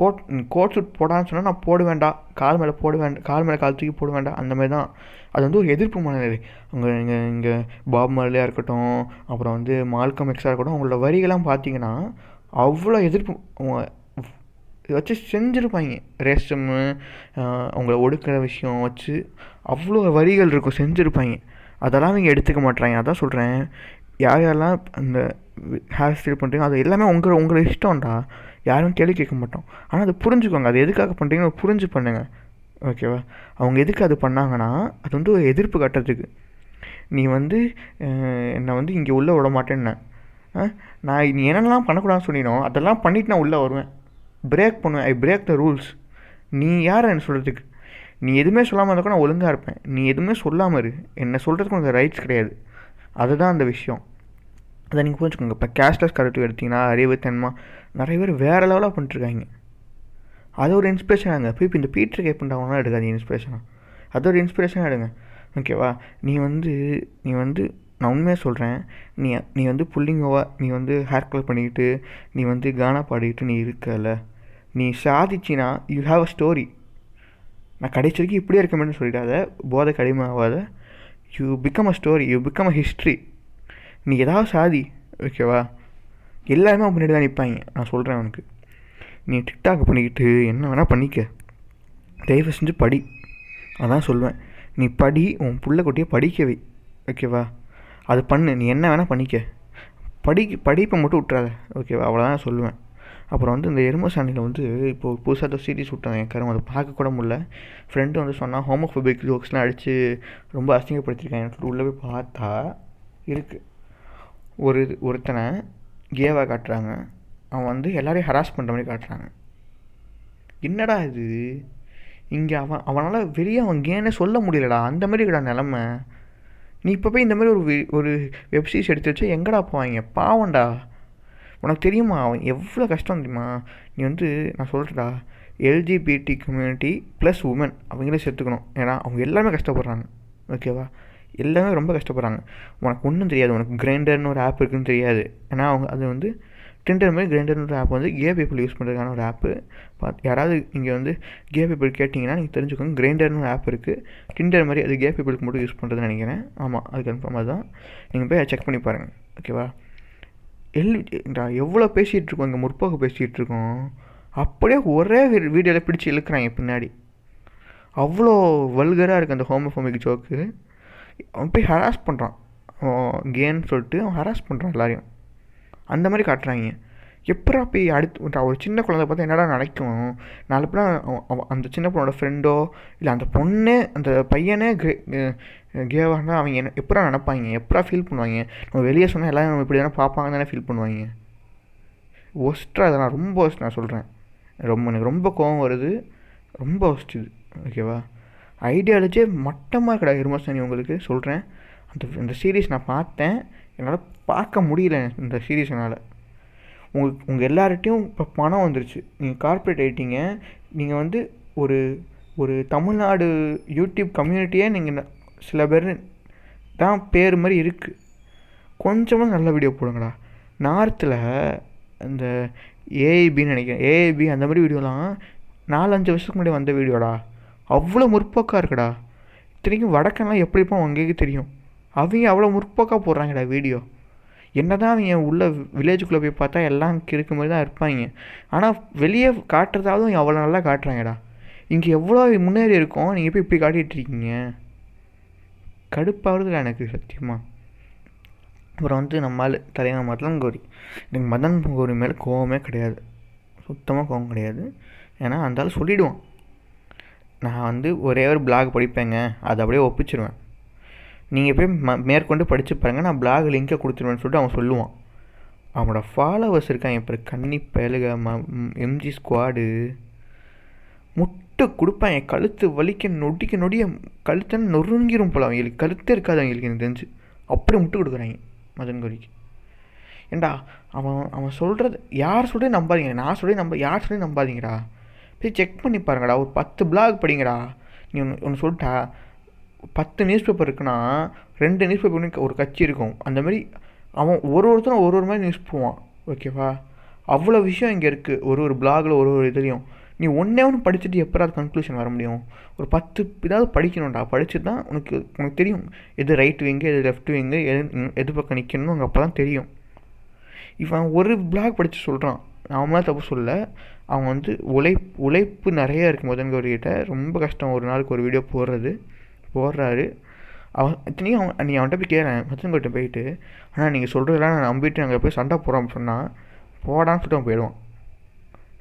கோட் கோட் சூட் போடான்னு சொன்னால் நான் போட வேண்டாம் கால் மேலே போட வேண்டாம் கால் மேலே கால் தூக்கி போட வேண்டாம் அந்த மாதிரி தான். அது வந்து ஒரு எதிர்ப்பு மனநிலை. அங்கே இங்கே இங்கே பாப் மர்லியாக இருக்கட்டும் அப்புறம் வந்து மால்கம் எக்ஸாக இருக்கட்டும் அவங்களோட வரிகள்லாம் பார்த்தீங்கன்னா அவ்வளோ எதிர்ப்பு அவங்க இதை வச்சு செஞ்சுருப்பாங்க. ரேஷமு அவங்கள ஒடுக்கிற விஷயம் வச்சு அவ்வளோ வரிகள் இருக்கும். செஞ்சுருப்பாங்க. அதெல்லாம் அவங்க எடுத்துக்க மாட்றாங்க. அதான் சொல்கிறேன் யார் யாரெல்லாம் அந்த ஹேர் ஸ்டைல் பண்ணுறீங்க அது எல்லாமே உங்கள் உங்களை இஷ்டம்டா. யாரும் கேள்வி கேட்க மாட்டோம். ஆனால் அதை புரிஞ்சுக்கோங்க. அது எதுக்காக பண்ணுறீங்கன்னு புரிஞ்சு பண்ணுங்கள் ஓகேவா அவங்க எதுக்கு அது பண்ணாங்கன்னா அது வந்து ஒரு எதிர்ப்பு கட்டுறதுக்கு நீ வந்து என்னை வந்து இங்கே உள்ளே விட மாட்டேன்னு. நான் நீ என்னெல்லாம் பண்ணக்கூடாதுன்னு சொன்னினோ அதெல்லாம் பண்ணிவிட்டு நான் உள்ளே வருவேன். பிரேக் பண்ணுவேன். ஐ பிரேக் த ரூல்ஸ் நீ யார் என்ன சொல்கிறதுக்கு நீ எதுவுமே சொல்லாமல் இருந்தால் கூட நான் ஒழுங்காக இருப்பேன். நீ எதுவுமே சொல்லாமல் இரு. என்ன சொல்கிறதுக்கு உனக்கு ரைட்ஸ் கிடையாது. அதுதான் அந்த விஷயம். அதை நீங்கள் புரிஞ்சுக்கோங்க. இப்போ கேஷ்லெஸ் கரெக்டிவ் எடுத்திங்கன்னா அறிவு தன்மா நிறைய பேர் வேறு லெவலாக பண்ணிட்டுருக்காங்க. அது ஒரு இன்ஸ்பிரேஷன் இப்போ இப்போ இந்த பீட்டர் கே பண்ணுறவங்களாம் எடுக்காது இன்ஸ்பிரேஷனாக அது ஒரு இன்ஸ்பிரேஷனாக எடுங்க. ஓகேவா நீ வந்து நீ வந்து நான் உண்மையாக சொல்கிறேன் நீ நீ வந்து புள்ளிங்கோவா நீ வந்து ஹேர் கலர் பண்ணிக்கிட்டு நீ வந்து கானா பாடிக்கிட்டு நீ இருக்கல. நீ சாதிச்சினா யூ ஹாவ் அ ஸ்டோரி நான் கடைசி வரைக்கும் இப்படியே இருக்க சொல்லிடாத. போதை கடிமாவாத you become a story you become a history நீ ஏதாவது சாதி ஓகேவா எல்லாருமே அவன் முன்னாடி தான் நிற்பாங்க நான் சொல்கிறேன் அவனுக்கு நீ டிக்டாக் பண்ணிக்கிட்டு என்ன வேணால் பண்ணிக்க. தயவு செஞ்சு படி. அதான் சொல்லுவேன் நீ படி உன் புள்ள குட்டியை படிக்க வை. ஓகேவா அது பண்ணு. நீ என்ன வேணால் பண்ணிக்க. படி படிப்பை மட்டும் விட்டுறாத. ஓகேவா அவ்வளோதான் சொல்லுவேன். அப்புறம் வந்து இந்த எரும சாணியில் வந்து இப்போ புதுசாக ஏதோ சீரிஸ் விட்டாங்க. என் கரும் அதை பார்க்க கூட முடியல. ஃப்ரெண்டு வந்து சொன்னால் ஹோமோஃபோபிக் ஜோக்ஸ்லாம் அடித்து ரொம்ப அசிங்கப்படுத்திருக்காங்க சொல்லிட்டு உள்ளே போய் பார்த்தா இருக்குது ஒரு ஒருத்தனை கேவாக காட்டுறாங்க. அவன் வந்து எல்லாரையும் ஹராஸ் பண்ணுற மாதிரி காட்டுறாங்க. என்னடா இது? இங்கே அவன் அவனால் வெளியே அவன் கேன்னு சொல்ல முடியலடா. அந்த மாதிரி இருக்கடா நிலமை. நீ இப்போ போய் இந்த மாதிரி ஒரு ஒரு வெப்சீரிஸ் எடுத்து வச்சா எங்கடா போவாங்க? பாவண்டா உனக்கு தெரியுமா? அவன் எவ்வளோ கஷ்டம் தெரியுமா? நீ வந்து நான் சொல்கிறடா எல்ஜிபிடி கம்யூனிட்டி ப்ளஸ் உமன் அவங்களே சேர்த்துக்கணும். ஏன்னா அவங்க எல்லாமே கஷ்டப்படுறாங்க. ஓகேவா எல்லாமே ரொம்ப கஷ்டப்படுறாங்க. உனக்கு ஒன்றும் தெரியாது. உனக்கு கிரைண்டர்னு ஒரு ஆப் இருக்குன்னு தெரியாது. ஏன்னா அவங்க அது வந்து டிண்டர் மாதிரி கிரைண்டர்னு ஒரு ஆப் வந்து கே பீப்புள் யூஸ் பண்ணுறதுக்கான ஒரு ஆப்பு பார்த்து யாராவது இங்கே வந்து கே பீப்புள் கேட்டிங்கன்னா நீங்கள் தெரிஞ்சுக்கோங்க. கிரைண்டர்னு ஒரு ஆப் இருக்குது டிண்டர் மாதிரி அது கே பீப்புளுக்கு மட்டும் யூஸ் பண்ணுறதுன்னு நினைக்கிறேன். ஆமாம் அது கன்ஃபார்மாக தான் நீங்கள் போய் செக் பண்ணி பாருங்கள் ஓகேவா எல் எவ்வளோ பேசிகிட்டு இருக்கோம்? இங்கே முற்போக்கு பேசிகிட்டு இருக்கோம். அப்படியே ஒரே வீடியோவில் பிடிச்சி இழுக்கிறாங்க பின்னாடி. அவ்வளோ வல்கராக இருக்குது அந்த ஹோமோஃபோமிக் ஜோக்கு அவன் போய் ஹராஸ் பண்ணுறான் கேன்னு சொல்லிட்டு அவன் ஹராஸ் பண்ணுறான் எல்லாரையும். அந்த மாதிரி காட்டுறாங்க. எப்படா போய் அடுத்து ஒரு சின்ன குழந்தை பார்த்தா என்னடா நடக்கும்? நாலு பேர் அந்த சின்ன பொண்ணோட ஃப்ரெண்டோ இல்லை அந்த பொண்ணே அந்த பையனே கேவாக அவங்க என்ன எப்படா நினப்பாங்க? எப்படா ஃபீல் பண்ணுவாங்க? நம்ம வெளியே சொன்னால் எல்லோரும் நம்ம இப்படி தானே பார்ப்பாங்க தானே ஃபீல் பண்ணுவாங்க. ஒஸ்ட்டாக அதெல்லாம் ரொம்ப ஒஸ்ட் நான் சொல்கிறேன் ரொம்ப எனக்கு ரொம்ப கோவம் வருது. ரொம்ப ஒஸ்ட் இது. ஓகேவா ஐடியாலஜியே மட்டமாக இருக்கடா இருமசானி உங்களுக்கு? சொல்கிறேன் அந்த இந்த சீரீஸ் நான் பார்த்தேன். என்னால் பார்க்க முடியல இந்த சீரீஸ் என்னால் உங்களுக்கு உங்கள் எல்லார்ட்டையும் இப்போ பணம் வந்துருச்சு. நீங்கள் கார்ப்பரேட் ஆகிட்டீங்க நீங்கள் வந்து ஒரு ஒரு தமிழ்நாடு யூடியூப் கம்யூனிட்டியே நீங்கள் சில பேர் தான் பேர் மாதிரி இருக்குது கொஞ்சமாக நல்ல வீடியோ போடுங்கடா. நார்த்தில் இந்த ஏஐபின்னு நினைக்கிறேன். ஏஐபி அந்த மாதிரி வீடியோலாம் நாலஞ்சு வருஷத்துக்கு முன்னாடி வந்த வீடியோடா அவ்வளோ முற்போக்காக இருக்குடா. இத்தனைக்கும் வடக்கெல்லாம் எப்படி இருப்போம் அவங்களுக்கு தெரியும். அவங்க அவ்வளோ முற்போக்காக போடுறாங்கடா வீடியோ என்ன தான் அவங்க உள்ள வில்லேஜுக்குள்ளே போய் பார்த்தா எல்லாம் கிறுக்கு மாதிரி தான் இருப்பாங்க. ஆனால் வெளியே காட்டுறதாவது அவங்க அவ்வளோ நல்லா காட்டுறாங்கடா. இங்கே எவ்வளோ முன்னேறி இருக்கோம் நீங்கள் போய் இப்படி காட்டிகிட்டு இருக்கீங்க? கடுப்பாகிறதுல எனக்கு சத்தியமாக அப்புறம் வந்து நம்மால் தலைவர் மதன் கோரி எனக்கு மதன் கோரி மேலே கோவமே கிடையாது. சுத்தமாக கோவம் கிடையாது. ஏன்னா அந்த ஆள் சொல்லிவிடுவான் நான் வந்து ஒரே ஒரு பிளாக் படிப்பேங்க. அதை அப்படியே ஒப்பிச்சிருவேன். நீங்கள் போய் ம மேற்கொண்டு படித்து பாருங்கள் நான் பிளாக் லிங்கை கொடுத்துருவேன்னு சொல்லிட்டு அவன் சொல்லுவான். அவனோட ஃபாலோவர்ஸ் இருக்கான் இப்போ கன்னி பயலுக ம எம்ஜி ஸ்குவாடு முட்டை கொடுப்பான். என் கழுத்து வலிக்க நொடிக்க நொடிய கழுத்தை நொறுங்கிரும் போல அவங்களுக்கு கழுத்தே இருக்காது அவங்களுக்கு எனக்கு தெரிஞ்சு. அப்படி முட்டு கொடுக்குறாங்க மதன் கோரிக்கு ஏண்டா? அவன் அவன் சொல்கிறது யார் சொல்லி நம்பாதீங்க. நான் சொல்லி நம்ப யார் சொல்லி நம்பாதீங்கடா. போய் செக் பண்ணி பாருங்கடா. ஒரு பத்து பிளாக் படிங்கடா. நீ ஒன்று ஒன்று சொல்லிட்டா பத்து நியூஸ் பேப்பர் இருக்குன்னா ரெண்டு நியூஸ் பேப்பர் ஒரு கட்சி இருக்கும். அந்த மாதிரி அவன் ஒரு ஒருத்தரும் ஒரு ஒரு மாதிரி நியூஸ் போவான். ஓகேவா அவ்வளோ விஷயம் இங்கே இருக்குது ஒரு ஒரு பிளாகில் ஒரு ஒரு இதுலேயும். நீ ஒன்றே ஒன்று படிச்சுட்டு எப்போ கன்க்ளூஷன் வர முடியும்? ஒரு பத்து இதாவது படிக்கணும்டா. படிச்சு தான் உனக்கு உனக்கு தெரியும். எது ரைட் விங்கு எது லெஃப்ட் விங்கு எது எது பக்கம் நிற்கணும் அங்கே அப்போ தான் தெரியும். இவன் ஒரு பிளாக் படித்து சொல்கிறான் அவன் தப்பு சொல்ல அவன் வந்து உழைப் உழைப்பு நிறைய இருக்குது முதன் கௌரிகிட்ட ரொம்ப கஷ்டம். ஒரு நாளுக்கு ஒரு வீடியோ போடுறது போடுறாரு. அவன் இத்தனையும் அவன் நீ அவன்கிட்ட போய் கேட்குறேன் மச்சன் கிட்ட போயிட்டு ஆனால் நீங்கள் சொல்கிறதெல்லாம் நான் நம்பிட்டு அங்கே போய் சண்டை போகிறோம் சொன்னால் போடான்னு சொல்லிட்டு அவன் போயிடுவான்.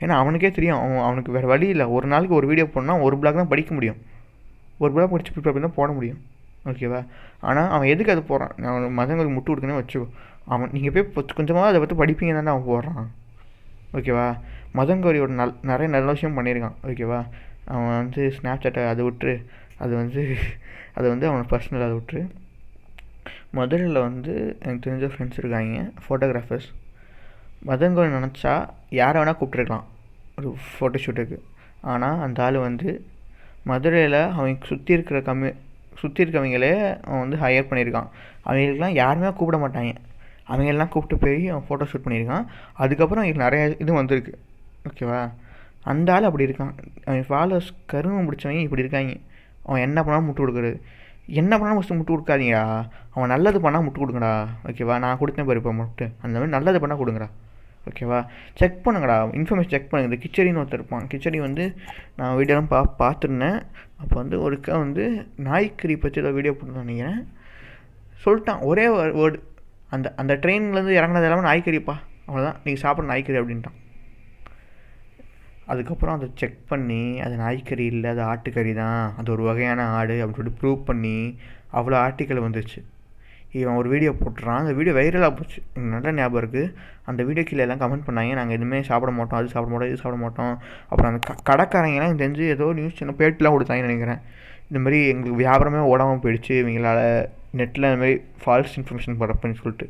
ஏன்னா அவனுக்கே தெரியும். அவன் அவனுக்கு வேறு வழி இல்லை. ஒரு நாளைக்கு ஒரு வீடியோ போடணும்னா ஒரு பிளாக் தான் படிக்க முடியும். ஒரு பிளாக் படித்து ப்ரிப்பேர் பண்ணி தான் போட முடியும். ஓகேவா ஆனால் அவன் எதுக்கு அது போகிறான் நான் மதங்களுக்கு முட்டு கொடுக்கணும் வச்சுக்கோ. அவன் நீங்கள் போய் கொஞ்சமாக அதை பற்றி படிப்பீங்க தானே அவன் போடுறான். ஓகேவா மதங்கௌரியோட நல் நிறைய நல்ல விஷயம் பண்ணியிருக்கான். ஓகேவா அவன் வந்து ஸ்னாப் சாட்டை அதை விட்டுரு. அது வந்து அது வந்து அவன் பர்சனல் அதை விட்டுரு. மதுரையில் வந்து எனக்கு தெரிஞ்ச ஃப்ரெண்ட்ஸ் இருக்காங்க ஃபோட்டோகிராஃபர்ஸ் மதங்கோல் நினச்சா யாரை வேணால் கூப்பிட்ருக்கலாம் ஒரு ஃபோட்டோ ஷூட்டுக்கு ஆனால் அந்த ஆள் வந்து மதுரையில் அவங்க சுற்றி இருக்கிற கம்மி சுற்றி இருக்கவங்களே அவன் வந்து ஹையர் பண்ணியிருக்கான். அவங்களுக்குலாம் யாருமே கூப்பிட மாட்டாங்க. அவங்களெலாம் கூப்பிட்டு போய் அவன் ஃபோட்டோ ஷூட் பண்ணியிருக்கான். அதுக்கப்புறம் அவங்களுக்கு நிறைய இது வந்திருக்கு. ஓகேவா? அந்த ஆள் அப்படி இருக்கான். அவன் ஃபாலோஸ் கருமம் பிடிச்சவங்க இப்படி இருக்காங்க. அவன் என்ன பண்ணாலும் முட்டு கொடுக்குறது என்ன பண்ணாலும் ஃபஸ்ட்டு முட்டு கொடுக்காதீங்கடா. அவன் நல்லது பண்ணால் முட்டு கொடுங்கடா. ஓகேவா? நான் கொடுத்தேன் பாரு இப்போ முட்டு. அந்த மாதிரி நல்லது பண்ணால் கொடுங்கடா. ஓகேவா? செக் பண்ணுங்கடா. இன்ஃபர்மேஷன் செக் பண்ணுங்க. இந்த கிச்சடின்னு ஒருத்தர் இருப்பான். கிச்சடி வந்து நான் வீடியோலாம் பா பார்த்துருந்தேன். அப்போ வந்து ஒருக்கா வந்து நாய்க்கறி பற்றி ஏதோ வீடியோ போட்டு நினைக்கிறேன். சொல்லிட்டான். ஒரே வேர்டு அந்த அந்த ட்ரெயின்லேருந்து இறங்கினது எல்லாமே நாய்க்கறிப்பா. அவ்வளோதான் நீங்கள் சாப்பிட்ற நாய்க்கறி அப்படின்ட்டான். அதுக்கப்புறம் அதை செக் பண்ணி அது நாய்க்கறி இல்லை அது ஆட்டுக்கறி தான் அது ஒரு வகையான ஆடு அப்படின்னு சொல்லிட்டு ப்ரூவ் பண்ணி அவ்வளோ ஆர்டிக்கல் வந்துச்சு. இவன் ஒரு வீடியோ போட்டுறான். அந்த வீடியோ வைரலாக போச்சு. நல்ல ஞாபகம் இருக்குது அந்த வீடியோ கீழே எல்லாம் கமெண்ட் பண்ணாங்க. நாங்கள் எதுவுமே சாப்பிட மாட்டோம். அது சாப்பிட மாட்டோம் இது சாப்பிட மாட்டோம். அப்புறம் அந்த க கடைக்காரங்கெல்லாம் தெரிஞ்சு ஏதோ நியூஸ் சேனல் பேட்டிலாம் கொடுத்தாங்கன்னு நினைக்கிறேன். இந்த மாதிரி எங்களுக்கு வியாபாரமே ஓடாமல் போயிடுச்சு. இவங்களால் நெட்டில் இந்த மாதிரி ஃபால்ஸ் இன்ஃபர்மேஷன் பரப்புன்னு சொல்லிட்டு.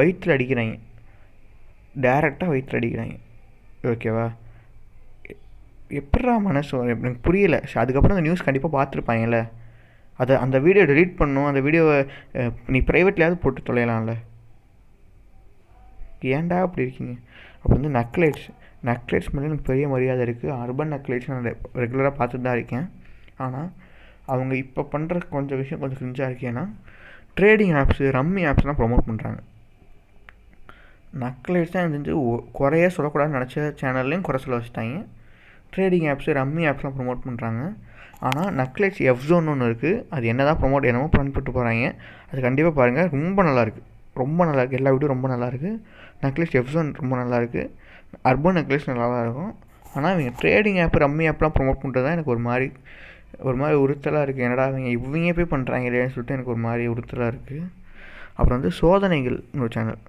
வயிற்றில் அடிக்கிறாங்க. டேரெக்டாக வயிற்றில் அடிக்கிறாங்க. ஓகேவா எப்படா மனசு எனக்கு புரியல. அதுக்கப்புறம் அந்த நியூஸ் கண்டிப்பாக பார்த்துருப்பாங்கல்ல. அதை அந்த வீடியோ டெலீட் பண்ணும் அந்த வீடியோவை நீ ப்ரைவேட்லையாவது போட்டு தொலையலாம்ல. ஏன்டா அப்படி இருக்கீங்க? அப்போ வந்து நக்லைட்ஸ் நக்லைட்ஸ் மேலே எனக்கு பெரிய மரியாதை இருக்குது அர்பன் நக்லைட்ஸ் நான் ரெகுலராக பார்த்துட்டு தான் இருக்கேன். ஆனால் அவங்க இப்போ பண்ணுற கொஞ்சம் விஷயம் கொஞ்சம் கிரிஞ்சாக இருக்கேன்னா ட்ரேடிங் ஆப்ஸு ரம்மி ஆப்ஸ்லாம் ப்ரொமோட் பண்ணுறாங்க நக்லைட்ஸ் தான் எனக்கு தெரிஞ்சு குறைய சொல்லக்கூடாதுன்னு நினச்ச சேனல்லையும் குறை சொல்ல வச்சுட்டாங்க. ட்ரேடிங் ஆப்ஸு ரம்மி ஆப்ஸ்லாம் ப்ரொமோட் பண்ணுறாங்க ஆனால் நக்லெட்ஸ் எஃப்ஸோன்னு ஒன்று இருக்குது அது என்ன தான் ப்ரொமோட் என்னமோ பண்ணிட்டு போகிறாங்க அது கண்டிப்பாக பாருங்கள் ரொம்ப நல்லாயிருக்கு ரொம்ப நல்லாயிருக்கு எல்லா வீடியோ ரொம்ப நல்லாயிருக்கு நக்லைஸ் எஃப்ஸோன் ரொம்ப நல்லாயிருக்கு அர்பன் நக்லைஸ் நல்லா தான் இருக்கும். ஆனால் இவங்க ட்ரேடிங் ஆப் ரம்மி ஆப்லாம் ப்ரொமோட் பண்ணுறது தான் எனக்கு ஒரு மாதிரி ஒரு மாதிரி உறுத்தலாக இருக்குது என்னடா இவங்க இவங்க போய் பண்ணுறாங்க இல்லையான்னு சொல்லிட்டு எனக்கு ஒரு மாதிரி உறுத்தலாக இருக்குது அப்புறம் வந்து சோதனைகள் ஒரு சேனல்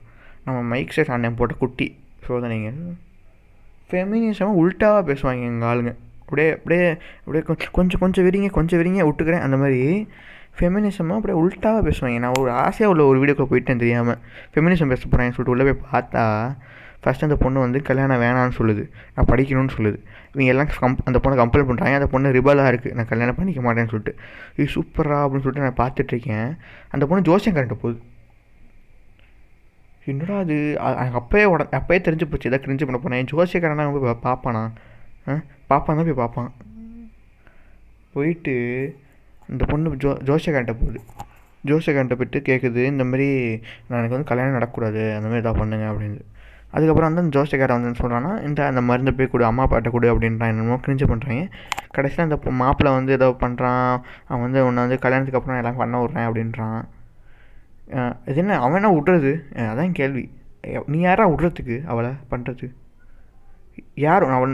நம்ம மைக் செட் அண்ணன் போட்ட குட்டி சோதனைகள். ஃபெமினிசமாக உல்ட்டாவாக பேசுவாங்க எங்கள் ஆளுங்க. அப்படியே அப்படியே அப்படியே கொஞ்சம் கொஞ்சம் கொஞ்சம் விரிங்க கொஞ்சம் விரிங்க விட்டுக்கிறேன். அந்த மாதிரி ஃபெமினிசமாக அப்படியே உல்ட்டாவாக பேசுவாங்க. நான் ஒரு ஆசையாக உள்ள ஒரு வீடியோக்குள்ளே போயிட்டேன் தெரியாமல் ஃபெமினிசம் பேச போகிறேன்னு சொல்லிட்டு உள்ளே போய் பார்த்தா ஃபஸ்ட் அந்த பொண்ணு வந்து கல்யாணம் வேணான்னு சொல்லுது. நான் படிக்கணும்னு சொல்லுது. இவங்க எல்லாம் கம் அந்த பொண்ணை கம்பல் பண்ணுறாங்க அந்த பொண்ணு ரிபலாக இருக்குது நான் கல்யாணம் பண்ணிக்க மாட்டேன்னு சொல்லிட்டு. இது சூப்பரா அப்படின்னு சொல்லிட்டு நான் பார்த்துட்ருக்கேன் அந்த பொண்ணு ஜோசியம் கரண்ட்டு போகுது. என்னடா அது எனக்கு அப்பயே உட அப்பயே தெரிஞ்சு போச்சு. எதாவது கிரிஞ்சு பண்ண போனேன். ஜோசியக்காரனா போய் பார்ப்பானா ஆ பார்ப்பான் தான் போய் பார்ப்பான் போயிட்டு இந்த பொண்ணு ஜோ ஜோசியக்காரன்ட்ட போகுது. ஜோசியக்காரன்ட்ட போயிட்டு கேட்குது இந்த மாதிரி நான் எனக்கு வந்து கல்யாணம் நடக்கக்கூடாது அந்த மாதிரி ஏதாவது பண்ணுங்க அப்படின்னு. அதுக்கப்புறம் வந்து அந்த ஜோசியக்காரன் வந்து சொல்கிறான்னா இந்த அந்த மருந்து போய் கொடு அம்மா பாட்டை கொடு அப்படின்றான். என்னமோ கிரிஞ்சு பண்ணுறாங்க கடைசியில் அந்த மாப்பிள்ளை வந்து ஏதோ பண்ணுறான் அவன் வந்து உன்னை வந்து கல்யாணத்துக்கு அப்புறம் எல்லாம் பண்ண விட்றேன் அப்படின்றான். இது என்ன அவன் என்ன விட்றது அதான் கேள்வி. நீ யாரா விட்றதுக்கு அவளை பண்ணுறது யார் அவன்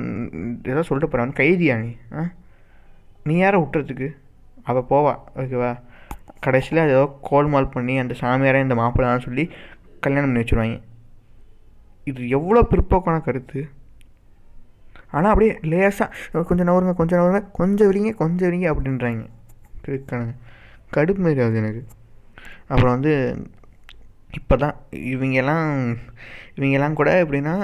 ஏதோ சொல்லிட்டு போகிறான் கைதியா நீ? ஆ? நீ யாரை விட்டுறதுக்கு? அவள் போவா ஓகேவா? கடைசியில் ஏதோ கோல்மால் பண்ணி அந்த சாமியாரை இந்த மாப்பிள்ளான்னு சொல்லி கல்யாணம் பண்ணி வச்சுருவாங்க. இது எவ்வளோ பிற்போக்கான கருத்து? ஆனால் அப்படியே லேசாக கொஞ்சம் நவருங்க கொஞ்சம் நவருங்க கொஞ்சம் விரிங்க கொஞ்சம் விரிங்க அப்படின்றாங்க. கிறுக்கணுங்க கடுப்பு மாரி ஆகுது எனக்கு. அப்புறம் வந்து இப்போ தான் இவங்கெல்லாம் இவங்கெல்லாம் கூட எப்படின்னா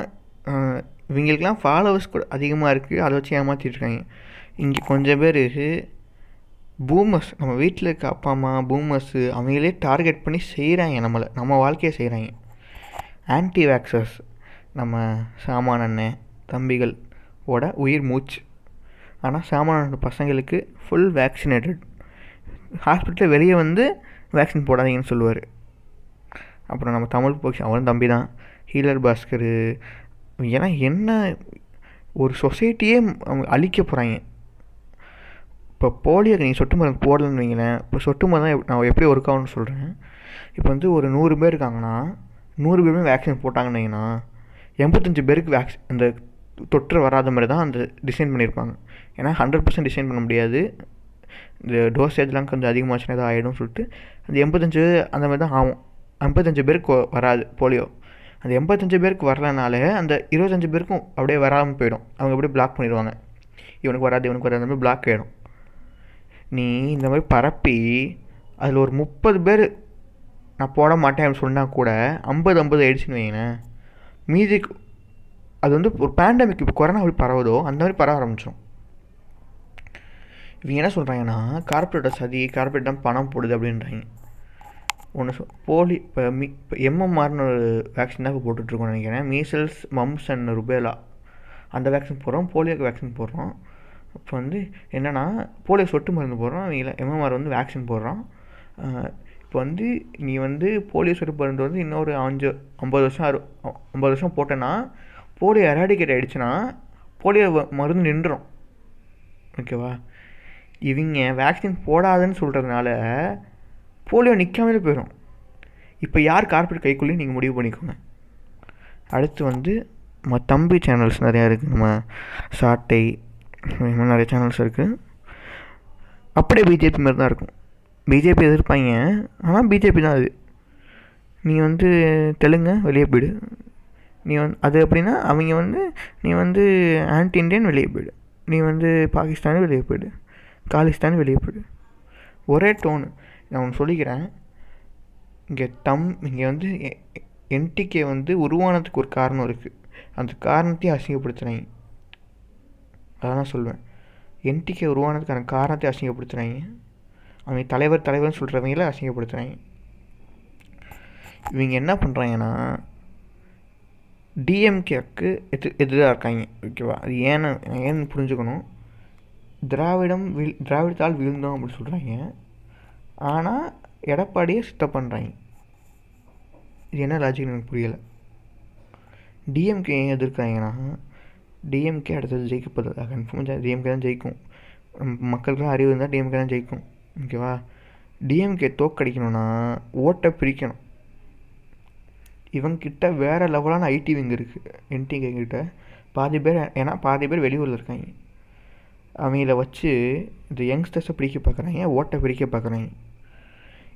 இவங்களுக்கெல்லாம் ஃபாலோவர்ஸ் கூட அதிகமாக இருக்குது அதை வச்சு ஏமாத்திட்டு இருக்காங்க. இங்கே கொஞ்சம் பேர் பூமர்ஸ் நம்ம வீட்டில் இருக்க அப்பா அம்மா பூமர்ஸு அவங்களே டார்கெட் பண்ணி செய்கிறாங்க நம்மளை. நம்ம வாழ்க்கையை செய்கிறாங்க ஆன்டி வேக்சர்ஸ் நம்ம சாமான் அண்ணன் தம்பிகள் ஓட உயிர் மூச்சு. ஆனால் சாமான் பசங்களுக்கு ஃபுல் வேக்சினேட்டட் ஹாஸ்பிட்டலில் வெளியே வந்து வேக்சின் போடாதீங்கன்னு சொல்லுவார். அப்புறம் நம்ம தமிழ் போக்ஸ் அவரும் தம்பி தான் ஹீலர் பாஸ்கர் ஏன்னா என்ன ஒரு சொசைட்டியே அவங்க அழிக்க போகிறாங்க இப்போ போலியோக்கு நீங்கள் சொட்டு மருந்து போடலன்னு வைங்களேன் இப்போ சொட்டு மருந்து தான் நான் எப்படி ஒர்க் ஆகும்னு சொல்கிறேன் இப்போ வந்து ஒரு நூறு பேர் இருக்காங்கன்னா நூறு பேருமே வேக்சின் போட்டாங்கன்னு வைங்கன்னா எண்பத்தஞ்சு பேருக்கு வேக்ஸ் அந்த தொற்று வராத மாதிரி தான் அந்த டிசைன் பண்ணியிருப்பாங்க. ஏன்னா ஹண்ட்ரட் பர்சன்ட் டிசைன் பண்ண முடியாது. இந்த டோசேஜ்லாம் கொஞ்சம் அதிகமாச்சுன்னா ஏதோ ஆகிடும் சொல்லிட்டு அந்த எண்பத்தஞ்சு அந்த மாதிரி தான் ஆகும். ஐம்பத்தஞ்சு பேருக்கு வராது போலியோ. அந்த எண்பத்தஞ்சு பேருக்கு வரலனால அந்த இருபத்தஞ்சு பேருக்கும் அப்படியே வராமல் போயிடும். அவங்க அப்படியே பிளாக் பண்ணிடுவாங்க. இவனுக்கு வராது இவனுக்கு வராது மாதிரி பிளாக் ஆகிடும் நீ இந்த மாதிரி பரப்பி அதில் ஒரு முப்பது பேர் நான் போட மாட்டேன் அப்படின்னு சொன்னால் கூட ஐம்பது ஐம்பது ஆயிடுச்சுன்னு வைங்களேன் மியூசிக் அது வந்து ஒரு பேண்டமிக் இப்போ கொரோனா அப்படி பரவுதோ அந்த மாதிரி பரவ ஆரம்பிச்சிடும் இவங்க என்ன சொல்கிறாங்கன்னா கார்ப்பரேட்டர் சதி கார்ப்பரேட் தான் பணம் போடுது அப்படின்றாங்க. ஒன்று சொ போலி இப்போ மி இப்போ எம்எம்ஆர்னு ஒரு வேக்சின் தான் இப்போ போட்டுட்ருக்கோம்னு நினைக்கிறேன். மீசல்ஸ் மம்ஸ் அண்ட் ருபேலா அந்த வேக்சின் போடுறோம் போலியோக்கு வேக்சின் போடுறோம். இப்போ வந்து என்னென்னா போலியோ சொட்டு மருந்து போடுறோம் அவங்கள எம்எம்ஆர் வந்து வேக்சின் போடுறோம். இப்போ வந்து நீ வந்து போலியோ சொட்டு மருந்து வந்து இன்னொரு அஞ்சு ஐம்பது வருஷம் அறு ஐம்பது வருஷம் போட்டேன்னா போலியோ எராடிகேட் ஆகிடுச்சுன்னா போலியோ மருந்து நின்றுடும் ஓகேவா? இவங்க வேக்சின் போடாதுன்னு சொல்கிறதுனால போலியோ நிற்காமலே போயிடும் இப்போ யார் கார்பரேட் கைக்குள்ளேயும் நீங்கள் முடிவு பண்ணிக்கோங்க. அடுத்து வந்து நம்ம தம்பி சேனல்ஸ் நிறையா இருக்குது நம்ம சாட்டை இன்னும் மாதிரி நிறைய சேனல்ஸ் இருக்குது அப்படியே பிஜேபி மாதிரி தான் இருக்கும். பிஜேபி எதிர்ப்பாங்க. ஆனால் பிஜேபி தான் அது. நீ வந்து தெலுங்க வெளியே போயிடு. நீ வந்து அது அப்படின்னா அவங்க வந்து நீ வந்து ஆன்டி இண்டியன் வெளியே போயிடு. நீ வந்து பாகிஸ்தானு வெளியே போயிடு. காலிஸ்தான் வெளியே போயிடு. ஒரே டோனு நான் ஒன்று சொல்லிக்கிறேன். இங்கே தம் இங்கே வந்து என்டிகே வந்து உருவானதுக்கு ஒரு காரணம் இருக்குது அந்த காரணத்தையும் அசிங்கப்படுத்துனாங்க அதான் சொல்லுவேன் என்டிகே உருவானதுக்கான காரணத்தை அசிங்கப்படுத்துனாங்க அவங்க தலைவர் தலைவர்னு சொல்கிறவங்கள அசிங்கப்படுத்துனாங்க இவங்க என்ன பண்ணுறாங்கன்னா டிஎம்கேக்கு எது எதிராக இருக்காங்க. ஓகேவா அது ஏன்னு ஏன்னு புரிஞ்சுக்கணும். திராவிடம் வீழ் திராவிடத்தால் வீழ்ந்தோம் அப்படின்னு சொல்கிறாங்க ஆனால் எடப்பாடியை சுத்தம் பண்ணுறாங்க இது என்ன லாஜிக் எனக்கு புரியலை. டிஎம்கே ஏன் எதிர்க்கிறாங்கன்னா டிஎம்கே அடுத்தது ஜெயிக்க கன்ஃபார்ம் கன்ஃபார்மாக டிஎம்கே தான் ஜெயிக்கும். மக்களுக்கெல்லாம் அறிவு இருந்தால் டிஎம்கே தான் ஜெயிக்கும். ஓகேவா டிஎம்கே தோக்கடிக்கணும்னா ஓட்டை பிரிக்கணும். இவங்கிட்ட வேறு லெவலான ஐடி விங் இருக்குது என்டிகே கிட்ட. பாதி பேர் ஏன்னா பாதி பேர் வெளியூரில் இருக்காங்க. அவங்கள வச்சு இந்த யங்ஸ்டர்ஸை பிரிக்க பார்க்குறாங்க ஓட்டை பிரிக்க பார்க்குறாங்க?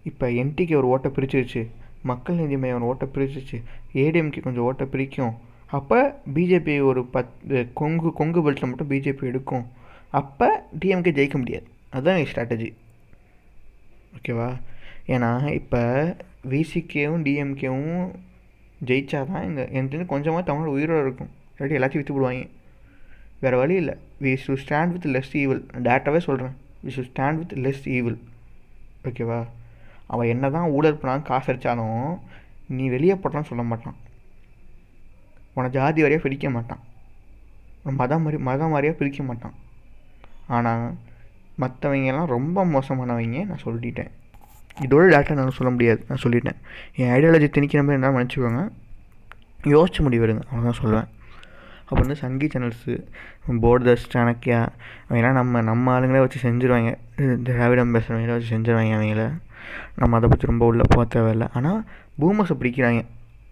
இப்போ என்டிகே ஒரு ஓட்டை பிரிச்சிருச்சு மக்கள் நீதி மையம் ஒரு ஓட்டை பிரிச்சிருச்சு ஏடிஎம்கே கொஞ்சம் ஓட்டை பிரிக்கும். அப்போ பிஜேபி ஒரு பத்து கொங்கு கொங்கு பெல்ட்டில் மட்டும் பிஜேபி எடுக்கும். அப்போ டிஎம்கே ஜெயிக்க முடியாது. அதுதான் என் ஸ்ட்ராட்டஜி ஓகேவா ஏன்னா இப்போ விசிகேவும் டிஎம்கேவும் ஜெயிச்சா தான் இங்கே எனக்கு கொஞ்சமாக தமிழ் உயிரோடு இருக்கும். இல்லாட்டி எல்லாத்தையும் விற்று போடுவாங்க. வேறு வழி இல்லை. We should stand with less evil டேரெக்டாகவே சொல்கிறேன் we should stand with less evil ஓகேவா அவன் என்ன தான் ஊழல் பண்ணாலும் காசு அடித்தாலும் நீ வெளியே போட்டான்னு சொல்ல மாட்டான். உன ஜாதி வரையாக பிரிக்க மாட்டான். மதம் மாதிரி மதம் மாதிரியாக பிரிக்க மாட்டான். ஆனால் மற்றவங்கெல்லாம் ரொம்ப மோசமானவங்க நான் சொல்லிட்டேன். இதோட டேட்டா நான் சொல்ல முடியாது. நான் சொல்லிட்டேன். என் ஐடியாலஜி திணிக்கிற மாதிரி என்ன நினச்சிக்கோங்க யோசிச்சு முடிவெடுங்க. அவ்வளோதான் சொல்லுவேன். அப்புறம் வந்து சங்கி சேனல்ஸு போர்டர்ஸ் சாணக்கியா அவங்கெல்லாம் நம்ம நம்ம ஆளுங்களே வச்சு செஞ்சுருவாங்க. திராவிடம் பேசுகிறவங்கள வச்சு செஞ்சுருவாங்க அவங்கள நம்ம அதை பற்றி ரொம்ப உள்ளே போக தேவையில்லை. ஆனால் பூமஸை பிடிக்கிறாங்க.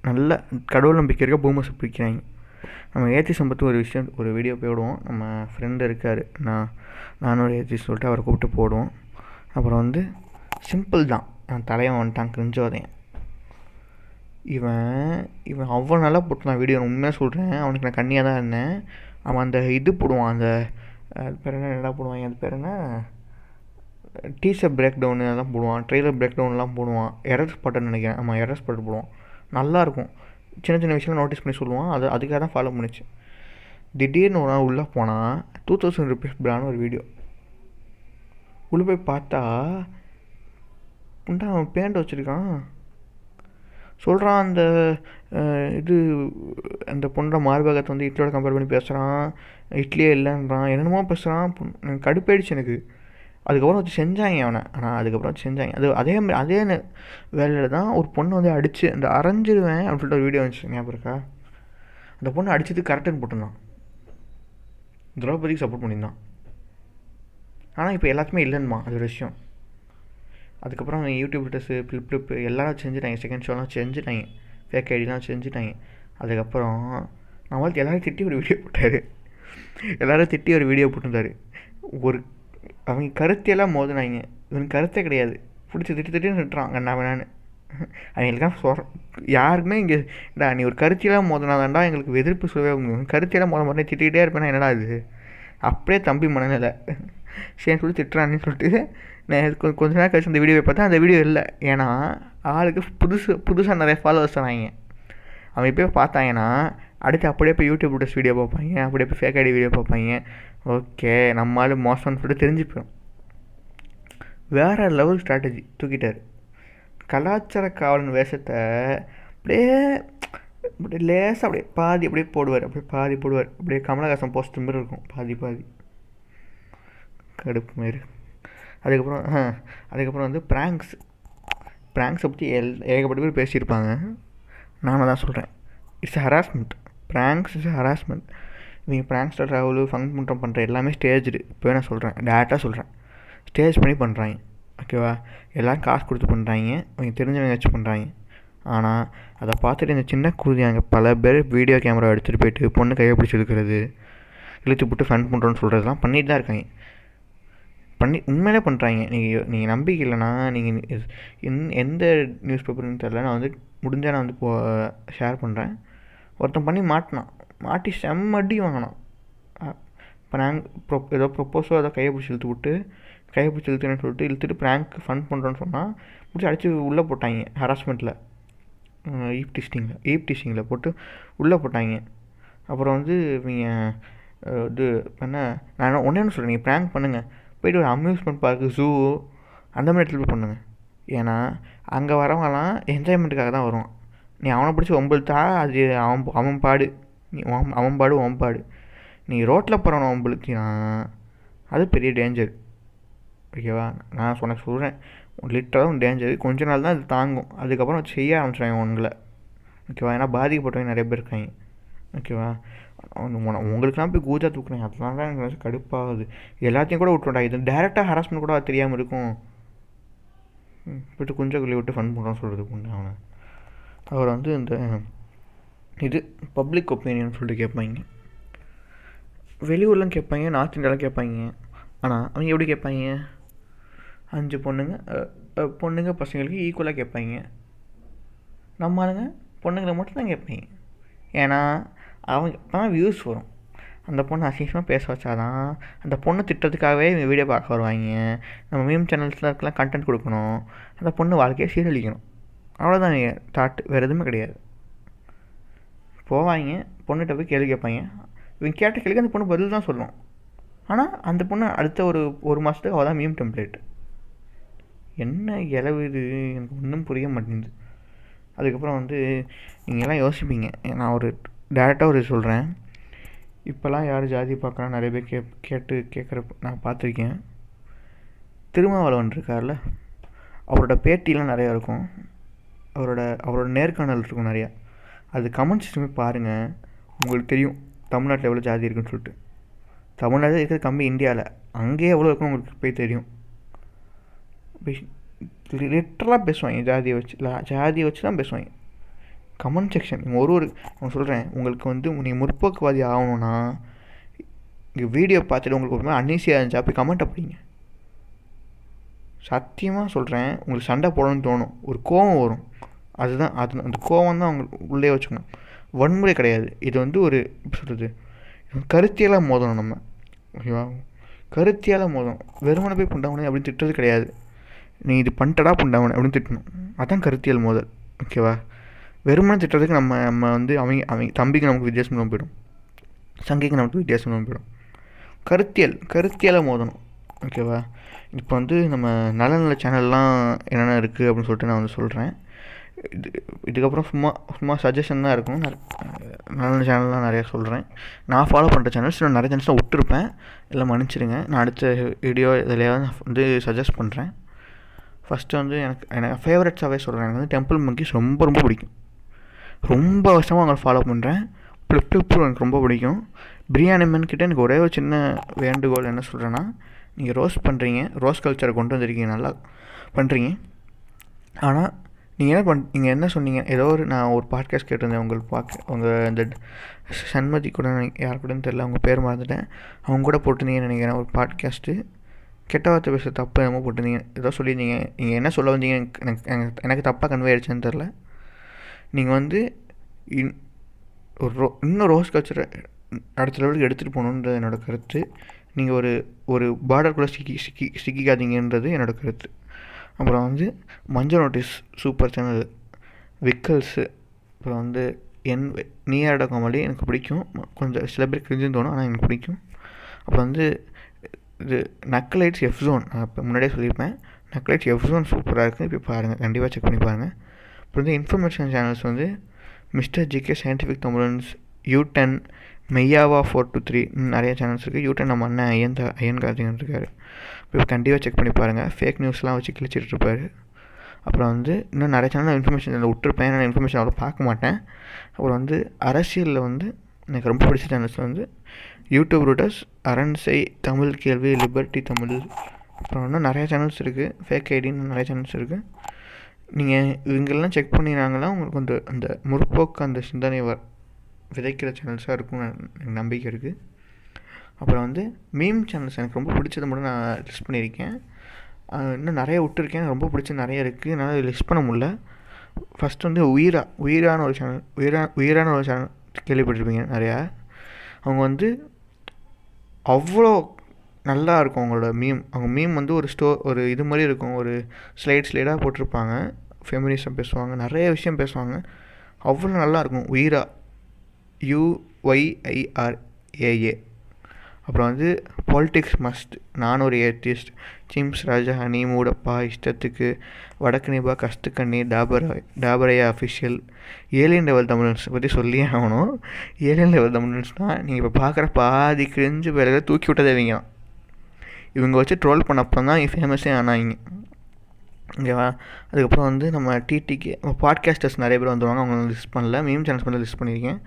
நல்ல கடவுள் நம்பிக்கை இருக்க பூமஸை பிடிக்கிறாங்க. நம்ம ஏத்தி சம்பத்து ஒரு விஷயம் ஒரு வீடியோ போயிடுவோம் நம்ம ஃப்ரெண்டு இருக்கார். நான் நானும் ஏத்தி சொல்லிட்டு அவரை கூப்பிட்டு போடுவோம். அப்புறம் வந்து சிம்பிள் தான். நான் தலைவன் வந்துட்டான் கிரிஞ்சோதையன் இவன் இவன் அவ்வளோ நல்லா போட்டான் வீடியோ நான் உண்மையாக சொல்கிறேன் அவனுக்கு நான் கண்ணியாக தான் இருந்தேன். அவன் அந்த இது போடுவான் அந்த அது பேர் என்ன நல்லா போடுவான் அது பேர் என்ன? டீசர் பிரேக் டவுனு அதெல்லாம் போடுவான் ட்ரெய்லர் பிரேக் டவுன்லாம் போடுவான். எரஸ் பட்டன் நினைக்கிறேன். ஆமாம் எரஸ் பட்டன் போடுவான். நல்லாயிருக்கும் சின்ன சின்ன விஷயம் நோட்டீஸ் பண்ணி சொல்லுவான். அது அதுக்காக தான் ஃபாலோ பண்ணிச்சு. திடீர்னு ஒரு நாள் உள்ளே போனால் டூ தௌசண்ட் ருபீஸ் பிரான்னு ஒரு வீடியோ உள்ளே போய் பார்த்தா உண்டா அவன் பேண்ட் வச்சுருக்கான். சொல்கிறான் அந்த இது அந்த பொண்ணோட மார்பகத்தை வந்து இட்லியோட கம்பேர் பண்ணி பேசுகிறான் இட்லியே இல்லைன்றான். என்னென்னமோ பேசுகிறான் கடுப்பாயிடுச்சு எனக்கு. அதுக்கப்புறம் வச்சு செஞ்சாங்க அவனை. ஆனால் அதுக்கப்புறம் வச்சு செஞ்சாங்க. அது அதே மாதிரி அதே வேலையில் தான் ஒரு பொண்ணை வந்து அடித்து அந்த அரைஞ்சிருவேன் அப்படின்னு சொல்லிட்டு ஒரு வீடியோ வந்துச்சு. ஞாபகம் இருக்கா? அந்த பொண்ணு அடிச்சது கரெக்டுன்னு போட்டிருந்தான். திரௌபதிக்கு சப்போர்ட் பண்ணியிருந்தான். ஆனால் இப்போ எல்லாத்துக்குமே இல்லைன்னுமா? அது ஒரு விஷயம். அதுக்கப்புறம் யூடியூப் வீட்டர்ஸு ஃப்ளிப்ளிப் எல்லாரும் செஞ்சுட்டாங்க. செகண்ட் ஷோலாம் செஞ்சுட்டாங்க. ஃபேக் ஐடிலாம் செஞ்சுட்டாங்க. அதுக்கப்புறம் நான் எல்லோரும் திட்டி ஒரு வீடியோ போட்டார். எல்லோரும் திட்டி ஒரு வீடியோ போட்டிருந்தார். ஒரு அவங்க கருத்தையெல்லாம் மோதினாங்க. இவனுக்கு கருத்தே கிடையாது. பிடிச்சி திட்டு திட்டி நிட்டுறான் கண்ணா வேணான்னு. அவங்களுக்கெல்லாம் சொல் யாருக்குமே இங்கே டா நீ ஒரு கருத்தியெல்லாம் மோதினாதான்டா எங்களுக்கு எதிர்ப்பு சொல்லவே முடியும் கருத்தியெல்லாம் மோத மாட்டேன் திட்டிகிட்டே இருப்பேன்னா என்னடா இது? அப்படியே தம்பி மனநிலை. சரி சொல்லி திட்டுறான்னு சொல்லிட்டு கொஞ்ச நேரம் கழிச்சு அந்த வீடியோவை பார்த்தா அந்த வீடியோ இல்லை. ஏன்னா ஆளுக்கு புதுசு புதுசாக நிறைய ஃபாலோவர்ஸ் தராங்க அவன் இப்போ பார்த்தாங்கன்னா அடுத்து அப்படியே போய் யூடியூப் வீடியோஸ் வீடியோ பார்ப்பாங்க. அப்படியே போய் ஃபேக் ஐடி வீடியோ பார்ப்பாங்க. ஓகே நம்ம ஆள் மோசம்னு சொல்லிட்டு தெரிஞ்சுப்போம் வேறு லெவல் ஸ்ட்ராட்டஜி தூக்கிட்டார். கலாச்சார காவலன் வேஷத்தை அப்படியே அப்படியே லேசாக அப்படியே பாதி அப்படியே போடுவார். அப்படியே பாதி போடுவார். அப்படியே கமலஹாசன் போஸ்ட் மாதிரி இருக்கும். பாதி பாதி. கடுப்பு மாரி அதுக்கப்புறம் அதுக்கப்புறம் வந்து ப்ராங்க்ஸ் ப்ராங்க்ஸை பற்றி எல் ஏகப்பட்ட பேர் பேசியிருப்பாங்க. நான் தான் சொல்கிறேன் it's harassment pranks is harassment இவங்க ப்ராங்க்ஸ்டர் ட்ராவலு ஃபங்க் பண்ணுற பண்ணுற எல்லாமே ஸ்டேஜ்டு இப்போ நான் சொல்கிறேன் டேரெக்டாக சொல்கிறேன் ஸ்டேஜ் பண்ணி பண்ணுறாங்க ஓகேவா எல்லோரும் காசு கொடுத்து பண்ணுறாங்க அவங்க தெரிஞ்சவங்க வச்சு பண்ணுறாங்க ஆனால் அதை பார்த்துட்டு இந்த சின்ன குருதியாங்க பல பேர் வீடியோ கேமரா எடுத்துகிட்டு போயிட்டு பொண்ணு கையை பிடிச்சி எடுக்கிறது இழுத்து போட்டு ஃபன் பண்ணுறோன்னு சொல்கிறதுலாம் பண்ணிட்டு தான் இருக்காங்க. பண்ணி உண்மையிலே பண்ணுறாங்க நீங்கள் நீங்கள் நம்பிக்கை இல்லைனா நீங்கள் எந் எந்த நியூஸ் பேப்பர்னு தெரில நான் வந்து முடிஞ்சால் நான் வந்து போ ஷேர் பண்ணுறேன் ஒருத்தன் பண்ணி மாட்டினான். மாட்டி செம்மடி வாங்கினான். இப்போ நாங்கள் ப்ரொ ஏதோ ப்ரொப்போஸோ ஏதோ கையை பிடிச்சி இழுத்து விட்டு கையை பிடிச்சி இழுத்துன்னு சொல்லிட்டு இழுத்துட்டு ப்ராங்க் ஃபன் பண்ணுறோன்னு சொன்னால் பிடிச்சி அடித்து உள்ளே போட்டாங்க ஹராஸ்மெண்ட்டில் ஈப் டிஸ்டிங்கில் ஈப் டிஸ்டிங்கில் போட்டு உள்ளே போட்டாங்க. அப்புறம் வந்து இவங்க இது என்ன நான் ஒன்றே ஒன்று சொல்கிறேன் நீங்கள் ப்ராங்க் பண்ணுங்கள் போய்ட்டு ஒரு அம்யூஸ்மெண்ட் பார்க்கு ஜூ அந்த மாதிரி இடத்துல போய் பண்ணுங்கள் ஏன்னா அங்கே வரவங்கலாம் என்ஜாய்மெண்ட்டுக்காக தான் வருவான். நீ அவனை பிடிச்சி ஒம்பளுத்தா அது அவன் அவன் பாடு. நீ அவன் பாடு உன் பாடு. நீ ரோட்டில் போகிறவனை ஒம்பளுத்தினா அது பெரிய டேஞ்சர் ஓகேவா நான் சொன்ன சொல்கிறேன் லிட்டராக டேஞ்சர் கொஞ்ச நாள் தான் அது தாங்கும். அதுக்கப்புறம் செய்ய ஆரம்பிச்சிடுவாங்க உங்களை ஓகேவா ஏன்னா பாதிக்கப்பட்டவங்க நிறைய பேர் இருக்காங்க. ஓகேவா உங்களுக்குலாம் போய் கூஜா தூக்குறேன் அதெல்லாம் தான் எனக்கு கடுப்பாகுது. எல்லாத்தையும் கூட விட்டுடா இது டேரெக்டாக ஹராஸ்மெண்ட் கூட தெரியாமல் இருக்கும். விட்டு குஞ்ச குள்ளி விட்டு ஃபன் பண்ணுறான்னு சொல்கிறதுக்கு உண்டு அவனை. அவர் வந்து இந்த இது பப்ளிக் ஒப்பீனியன் சொல்லிட்டு கேட்பாங்க வெளியூர்லாம் கேட்பாங்க நார்த் இந்தியாலாம் கேட்பாங்க ஆனால் அவங்க எப்படி கேட்பாங்க அஞ்சு பொண்ணுங்க பொண்ணுங்க பசங்களுக்கு ஈக்குவலாக கேட்பாங்க நம்ம ஆளுங்க பொண்ணுங்களை மட்டும் தான் கேட்பாங்க ஏன்னா அவங்க அப்போ தான் வியூஸ் வரும். அந்த பொண்ணை அசிங்கமாக பேச வச்சாதான் அந்த பொண்ணு திட்டத்துக்காகவே வீடியோ பார்க்க வருவாங்க. நம்ம மீம் சேனல்ஸில் இருக்கலாம் கண்டென்ட் கொடுக்கணும். அந்த பொண்ணு வாழ்க்கையை சீரழிக்கணும். அவ்வளோதான் நீங்கள் தாட் வேறு எதுவுமே கிடையாது. போவாங்க பொண்ணுகிட்ட போய் கேள்வி கேட்பாங்க. இவங்க கேட்ட கேள்விக்கு அந்த பொண்ணு பதில் தான் சொல்லும். ஆனால் அந்த பொண்ணு அடுத்த ஒரு ஒரு மாதத்துக்கு அவள் தான் மீம் டெம்ப்ளேட் என்ன இலவு இது? எனக்கு ஒன்றும் புரிய மாட்டேங்குது. அதுக்கப்புறம் வந்து நீங்கள்லாம் யோசிப்பீங்க. நான் ஒரு டேரெக்டாக ஒரு சொல்கிறேன் இப்போல்லாம் யார் ஜாதி பார்க்கலாம் நிறைய பேர் கே கேட்டு கேட்குற நான் பார்த்துருக்கேன். திருமாவளவன் இருக்கார்ல அவரோட பேட்டிலாம் நிறையா இருக்கும். அவரோட அவரோட நேர்காணல் இருக்கும் நிறையா. அது கமெண்ட் சிஸ்டமே பாருங்கள் உங்களுக்கு தெரியும் தமிழ்நாட்டில் எவ்வளோ ஜாதி இருக்குன்னு சொல்லிட்டு. தமிழ்நாட்டில் இருக்கிறது கம்மி இந்தியாவில் அங்கேயே எவ்வளோ இருக்குன்னு உங்களுக்கு போய் தெரியும். லிட்டரலாக பேசுவாங்க. ஜாதியை வச்சு ஜாதியை வச்சு தான் பேசுவாங்க. கமெண்ட் செக்ஷன் ஒரு ஒரு நான் சொல்கிறேன் உங்களுக்கு வந்து நீங்கள் முற்போக்குவாதி ஆகணும்னா இங்கே வீடியோ பார்த்துட்டு உங்களுக்கு ஒரு மாதிரி அன்னீசியாக இருந்துச்சு அப்படி கமெண்ட் அப்படிங்க சத்தியமாக சொல்கிறேன் உங்களுக்கு சண்டை போடணும்னு தோணும். ஒரு கோவம் வரும். அதுதான் அது அந்த கோவம் தான் அவங்களுக்கு உள்ளே வச்சுக்கணும். வன்முறை கிடையாது. இது வந்து ஒரு எப்படி சொல்கிறது கருத்தியலாக மோதணும் நம்ம. ஓகேவா? கருத்தியால் மோதணும். வெறுமனை போய் புண்டாவனே அப்படின்னு திட்டுறது கிடையாது. நீ இது பண்ணிட்டடா புண்டாவனே அப்படின்னு திட்டணும். அதான் கருத்தியல் மோதல். ஓகேவா? வெறுமனை திட்டுறதுக்கு நம்ம நம்ம வந்து அவங்க அவங்க தம்பிக்கு நமக்கு வித்தியாசம் இல்லாமல் போயிடும். சங்கைக்கு நமக்கு வித்தியாசம் இல்லாமல் போயிடும். கருத்தியல் கருத்தியலை மோதணும். ஓகேவா இப்போ வந்து நம்ம நல்ல நல்ல சேனல்லாம் என்னென்ன இருக்குது அப்படின்னு சொல்லிட்டு நான் வந்து சொல்கிறேன் இது இதுக்கப்புறம் சும்மா சும்மா சஜஷன் தான் இருக்கும். நல்ல நல்ல சேனல்லாம் நிறையா சொல்கிறேன் நான் ஃபாலோ பண்ணுற சேனல்ஸ் நான் நிறைய சேனல்ஸ் விட்டுருப்பேன். எல்லாம் மன்னிச்சிடுங்க நான் அடுத்த வீடியோ நான் வந்து சஜஸ்ட் பண்ணுறேன் ஃபஸ்ட்டு வந்து எனக்கு எனக்கு ஃபேவரட்ஸாகவே சொல்கிறேன் எனக்கு வந்து டெம்பிள் மங்கிஸ் ரொம்ப ரொம்ப பிடிக்கும். ரொம்ப வருஷமாக அவங்களை ஃபாலோ பண்ணுறேன் ஃப்ளிப் ப்ளிப் எனக்கு ரொம்ப பிடிக்கும். பிரியாணி மேன் கிட்டே எனக்கு ஒரே ஒரு சின்ன வேண்டுகோள் என்ன சொல்கிறேன்னா நீங்கள் ரோஸ் பண்ணுறீங்க ரோஸ் கல்ச்சரை கொண்டு வந்திருக்கீங்க நல்லா பண்ணுறீங்க ஆனால் நீங்கள் என்ன பண் நீங்கள் என்ன சொன்னீங்க? ஏதோ ஒரு நான் ஒரு பாட்காஸ்ட் கேட்டிருந்தேன் உங்களுக்கு பார்க்க உங்கள் இந்த சண்மதி கூட யார் கூடன்னு தெரில அவங்க பேர் மறந்துட்டேன். அவங்க கூட போட்டிருந்தீங்கன்னு நினைக்கிறேன் ஒரு பாட்காஸ்ட்டு கெட்ட வார்த்தை பேச தப்பு என்னமோ போட்டிருந்தீங்க. ஏதோ சொல்லியிருந்தீங்க. நீங்கள் என்ன சொல்ல வந்தீங்க எனக்கு எனக்கு எனக்கு தப்பாக கன்வே ஆயிடுச்சுன்னு தெரில நீங்கள் வந்து இன் ஒரு ரோ இன்னும் ரோஸ் கல்ச்சரை அடுத்த லெவலுக்கு எடுத்துகிட்டு போகணுன்றது என்னோடய கருத்து. நீங்கள் ஒரு ஒரு பார்டருக்குள்ளே சிக்கி சிக்கி சிக்கிக்காதீங்கன்றது என்னோடய கருத்து. அப்புறம் வந்து மஞ்சள் நோட்டீஸ் சூப்பர் சேனல் விக்கல்ஸு அப்புறம் வந்து என் நீயாட கோமாளி எனக்கு பிடிக்கும். கொஞ்சம் சில பேர் கிரிஞ்சுன்னு தோணும் ஆனால் எனக்கு பிடிக்கும். அப்புறம் வந்து இது நக்கலைட்ஸ் எஃப் ஜோன் நான் இப்போ முன்னாடியே சொல்லியிருப்பேன். நக்கலைட்ஸ் எஃப் ஜோன் சூப்பராக இருக்குது இப்போ பாருங்கள் கண்டிப்பாக செக் பண்ணி பாருங்கள் அப்புறம் வந்து இன்ஃபர்மேஷன் சேனல்ஸ் வந்து மிஸ்டர் ஜிகே சயின்டிஃபிக் தமிழன்ஸ் யூ டென் மெய்யாவா ஃபோர் டூ த்ரீ நிறைய சேனல்ஸ் இருக்குது யூ டென் நம்ம அண்ணன் ஐயன் த ஐயன் கார்த்திகன் இருக்கார். இப்போ கண்டிப்பாக செக் பண்ணி பாருங்கள் ஃபேக் நியூஸ்லாம் வச்சு கிழிச்சிட்டு இருப்பார். அப்புறம் வந்து இன்னும் நிறைய சேனல் இன்ஃபர்மேஷன் அதில் விட்டுருப்பேன். நான் இன்ஃபர்மேஷன் அவ்வளோ பார்க்க மாட்டேன். அப்புறம் வந்து அரசியலில் வந்து எனக்கு ரொம்ப பிடிச்ச சேனல்ஸ் வந்து யூடியூப் ரூட்டர்ஸ் அரண்சை தமிழ் கேள்வி லிபர்ட்டி தமிழ். அப்புறம் இன்னும் நிறைய சேனல்ஸ் இருக்குது ஃபேக் ஐடின்னு நிறைய சேனல்ஸ் இருக்குது நீங்கள் இவங்கெல்லாம் செக் பண்ணினாங்கன்னா உங்களுக்கு அந்த அந்த முற்போக்கு அந்த சிந்தனை வ விதைக்கிற சேனல்ஸாக இருக்கும்னு எனக்கு நம்பிக்கை இருக்குது அப்புறம் வந்து மீம் சேனல்ஸ் எனக்கு ரொம்ப பிடிச்சது மட்டும் நான் லிஸ்ட் பண்ணியிருக்கேன். இன்னும் நிறைய விட்டுருக்கேன். ரொம்ப பிடிச்ச நிறைய இருக்குது என்னால் லிஸ்ட் பண்ண முடில ஃபஸ்ட் வந்து உயிரா உயிரான ஒரு சேனல் உயிரா உயிரான ஒரு சேனல் கேள்விப்பட்டிருப்பீங்க நிறையா. அவங்க வந்து அவ்வளோ நல்லா இருக்கும் அவங்களோட மீம் அவங்க மீம் வந்து ஒரு ஸ்டோ ஒரு இது மாதிரி இருக்கும். ஒரு ஸ்லைட் ஸ்லைடாக போட்டிருப்பாங்க. ஃபெமினிசம் பேசுவாங்க நிறைய விஷயம் பேசுவாங்க. அவ்வளோ நல்லாயிருக்கும் உயிரா. யூஒய்ஐஆர்ஏஏ அப்புறம் வந்து பாலிட்டிக்ஸ் மஸ்ட் நான் ஒரு ஏத்திஸ்ட் சிம்ஸ் ராஜா மூடப்பா இஷ்டத்துக்கு வடக்கு நிபா கஸ்துக்கண்ணி டாபர் டாபரையா அஃபிஷியல் ஏலியன் லெவல் தமிழன்ஸ் பற்றி சொல்லியே ஆகணும். ஏலியன் லெவல் தமிழன்ஸ்னால் நீங்கள் இப்போ பார்க்குற பாதி கிழிஞ்சு பேரில் தூக்கி விட்டதே இவங்க இவங்க வச்சு ட்ரோல் பண்ணப்போ தான் ஃபேமஸே ஆனாங்க. ஓகேவா? அதுக்கப்புறம் வந்து நம்ம டிடிக்கு பாட்காஸ்டர்ஸ் நிறைய பேர் வந்துடுவாங்க அவங்க லிஸ்ட் பண்ணல. மீம் சேனல்ஸ் பண்ணல லிஸ்ட் பண்ணியிருக்கேன்.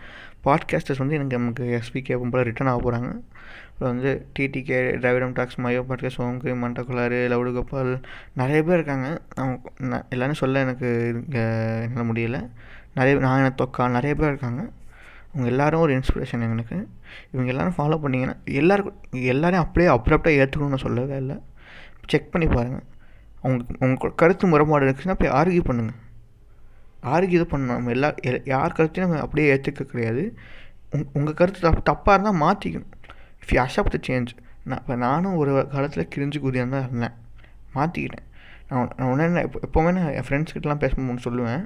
பாட்காஸ்டர்ஸ் வந்து எனக்கு நமக்கு எஸ்பிகே போல் ரிட்டன் ஆக போகிறாங்க அப்புறம் வந்து டிடிகே டிராவிடம் டாக்ஸ் மயோ பாட்காஸ்ட் ஓங்கு மண்டகுலாறு லவுடு கோபால் நிறைய பேர் இருக்காங்க. அவங்க எல்லாரும் சொல்ல எனக்கு என்னால் முடியலை. நிறைய நான் தொக்கா நிறைய பேர் இருக்காங்க. அவங்க எல்லோரும் ஒரு இன்ஸ்பிரேஷன் எனக்கு. இவங்க எல்லோரும் ஃபாலோ பண்ணிங்கன்னா எல்லாருக்கும் எல்லோரையும் அப்படியே அப்ரப்டாக ஏற்றுக்கணும்னு சொல்லவே இல்லை. செக் பண்ணி பாருங்கள் அவங்க உங்கள் கருத்து முறைப்பாடு இருந்துச்சுன்னா போய் ஆர்கியூ பண்ணுங்கள் ஆர்கியூ இது பண்ணணும். நம்ம எல்லா யார் கருத்தையும் நம்ம அப்படியே ஏற்றுக்க கிடையாது. உங் உங்கள் கருத்து தப் தப்பாக இருந்தால் மாற்றிக்கணும் if you accept the change நான் இப்போ நானும் ஒரு காலத்தில் கிரிஞ்சு குதியாக தான் இருந்தேன். மாற்றிக்கிட்டேன் நான் நான் உடனே எப்போ எப்போவுமே நான் என் ஃப்ரெண்ட்ஸ்கிட்டலாம் பேசணும்னு சொல்லுவேன்.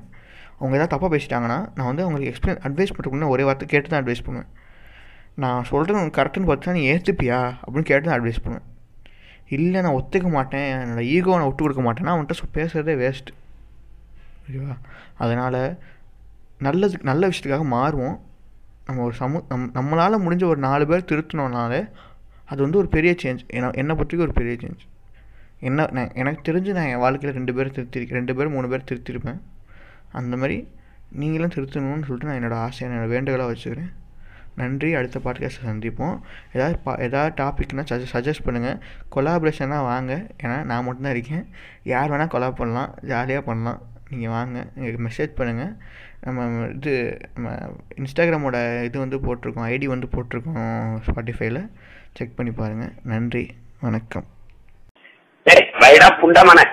அவங்க ஏதாவது தப்பாக பேசிட்டாங்கன்னா நான் வந்து அவங்களுக்கு எக்ஸ்பிளைன் அட்வைஸ் பண்ணுறதுக்கு ஒரே வார்த்தை கேட்டு தான் அட்வைஸ் பண்ணுவேன். நான் சொல்கிறது கரெக்டுன்னு பார்த்தா நீ ஏற்றுப்பியா அப்படின்னு கேட்டு தான் அட்வைஸ் பண்ணுவேன். இல்லை நான் ஒத்துக்க மாட்டேன். என்னோடய ஈகோவை நான் விட்டு கொடுக்க மாட்டேன்னா அவன்கிட்ட பேசுகிறதே வேஸ்ட்டு ஓகேவா? அதனால் நல்லதுக்கு நல்ல விஷயத்துக்காக மாறுவோம். நம்ம ஒரு சமூ நம் நம்மளால் முடிஞ்ச ஒரு நாலு பேர் திருத்தினோனாலே அது வந்து ஒரு பெரிய சேஞ்ச் என்ன என்னை பற்றி ஒரு பெரிய சேஞ்ச் என்ன நான் எனக்கு தெரிஞ்சு நான் என் வாழ்க்கையில் ரெண்டு பேர் திருத்திருக்கேன் ரெண்டு பேர் மூணு பேர் திருத்திருப்பேன் அந்த மாதிரி நீங்களும் திருத்தணும்னு சொல்லிட்டு நான் என்னோடய ஆசையை என்னோடய வேண்டுகோளாக வச்சுக்கிறேன். நன்றி. அடுத்த பாட்காஸ்ட் சந்திப்போம். ஏதாவது பா ஏதாவது டாபிக்னால் சஜ சஜஸ்ட் பண்ணுங்கள் கொலாபரேஷனாக வாங்க. ஏன்னா நான் மட்டும்தான் இருக்கேன். யார் வேணால் கொலாப் பண்ணலாம். ஜாலியாக பண்ணலாம். நீங்கள் வாங்க. எங்களுக்கு மெசேஜ் பண்ணுங்கள் நம்ம இது நம்ம இன்ஸ்டாகிராமோட இது வந்து போட்டிருக்கோம். ஐடி வந்து போட்டிருக்கோம் ஸ்பாட்டிஃபைல செக் பண்ணி பாருங்கள் நன்றி. வணக்கம். டேய் வைடா புண்டமனை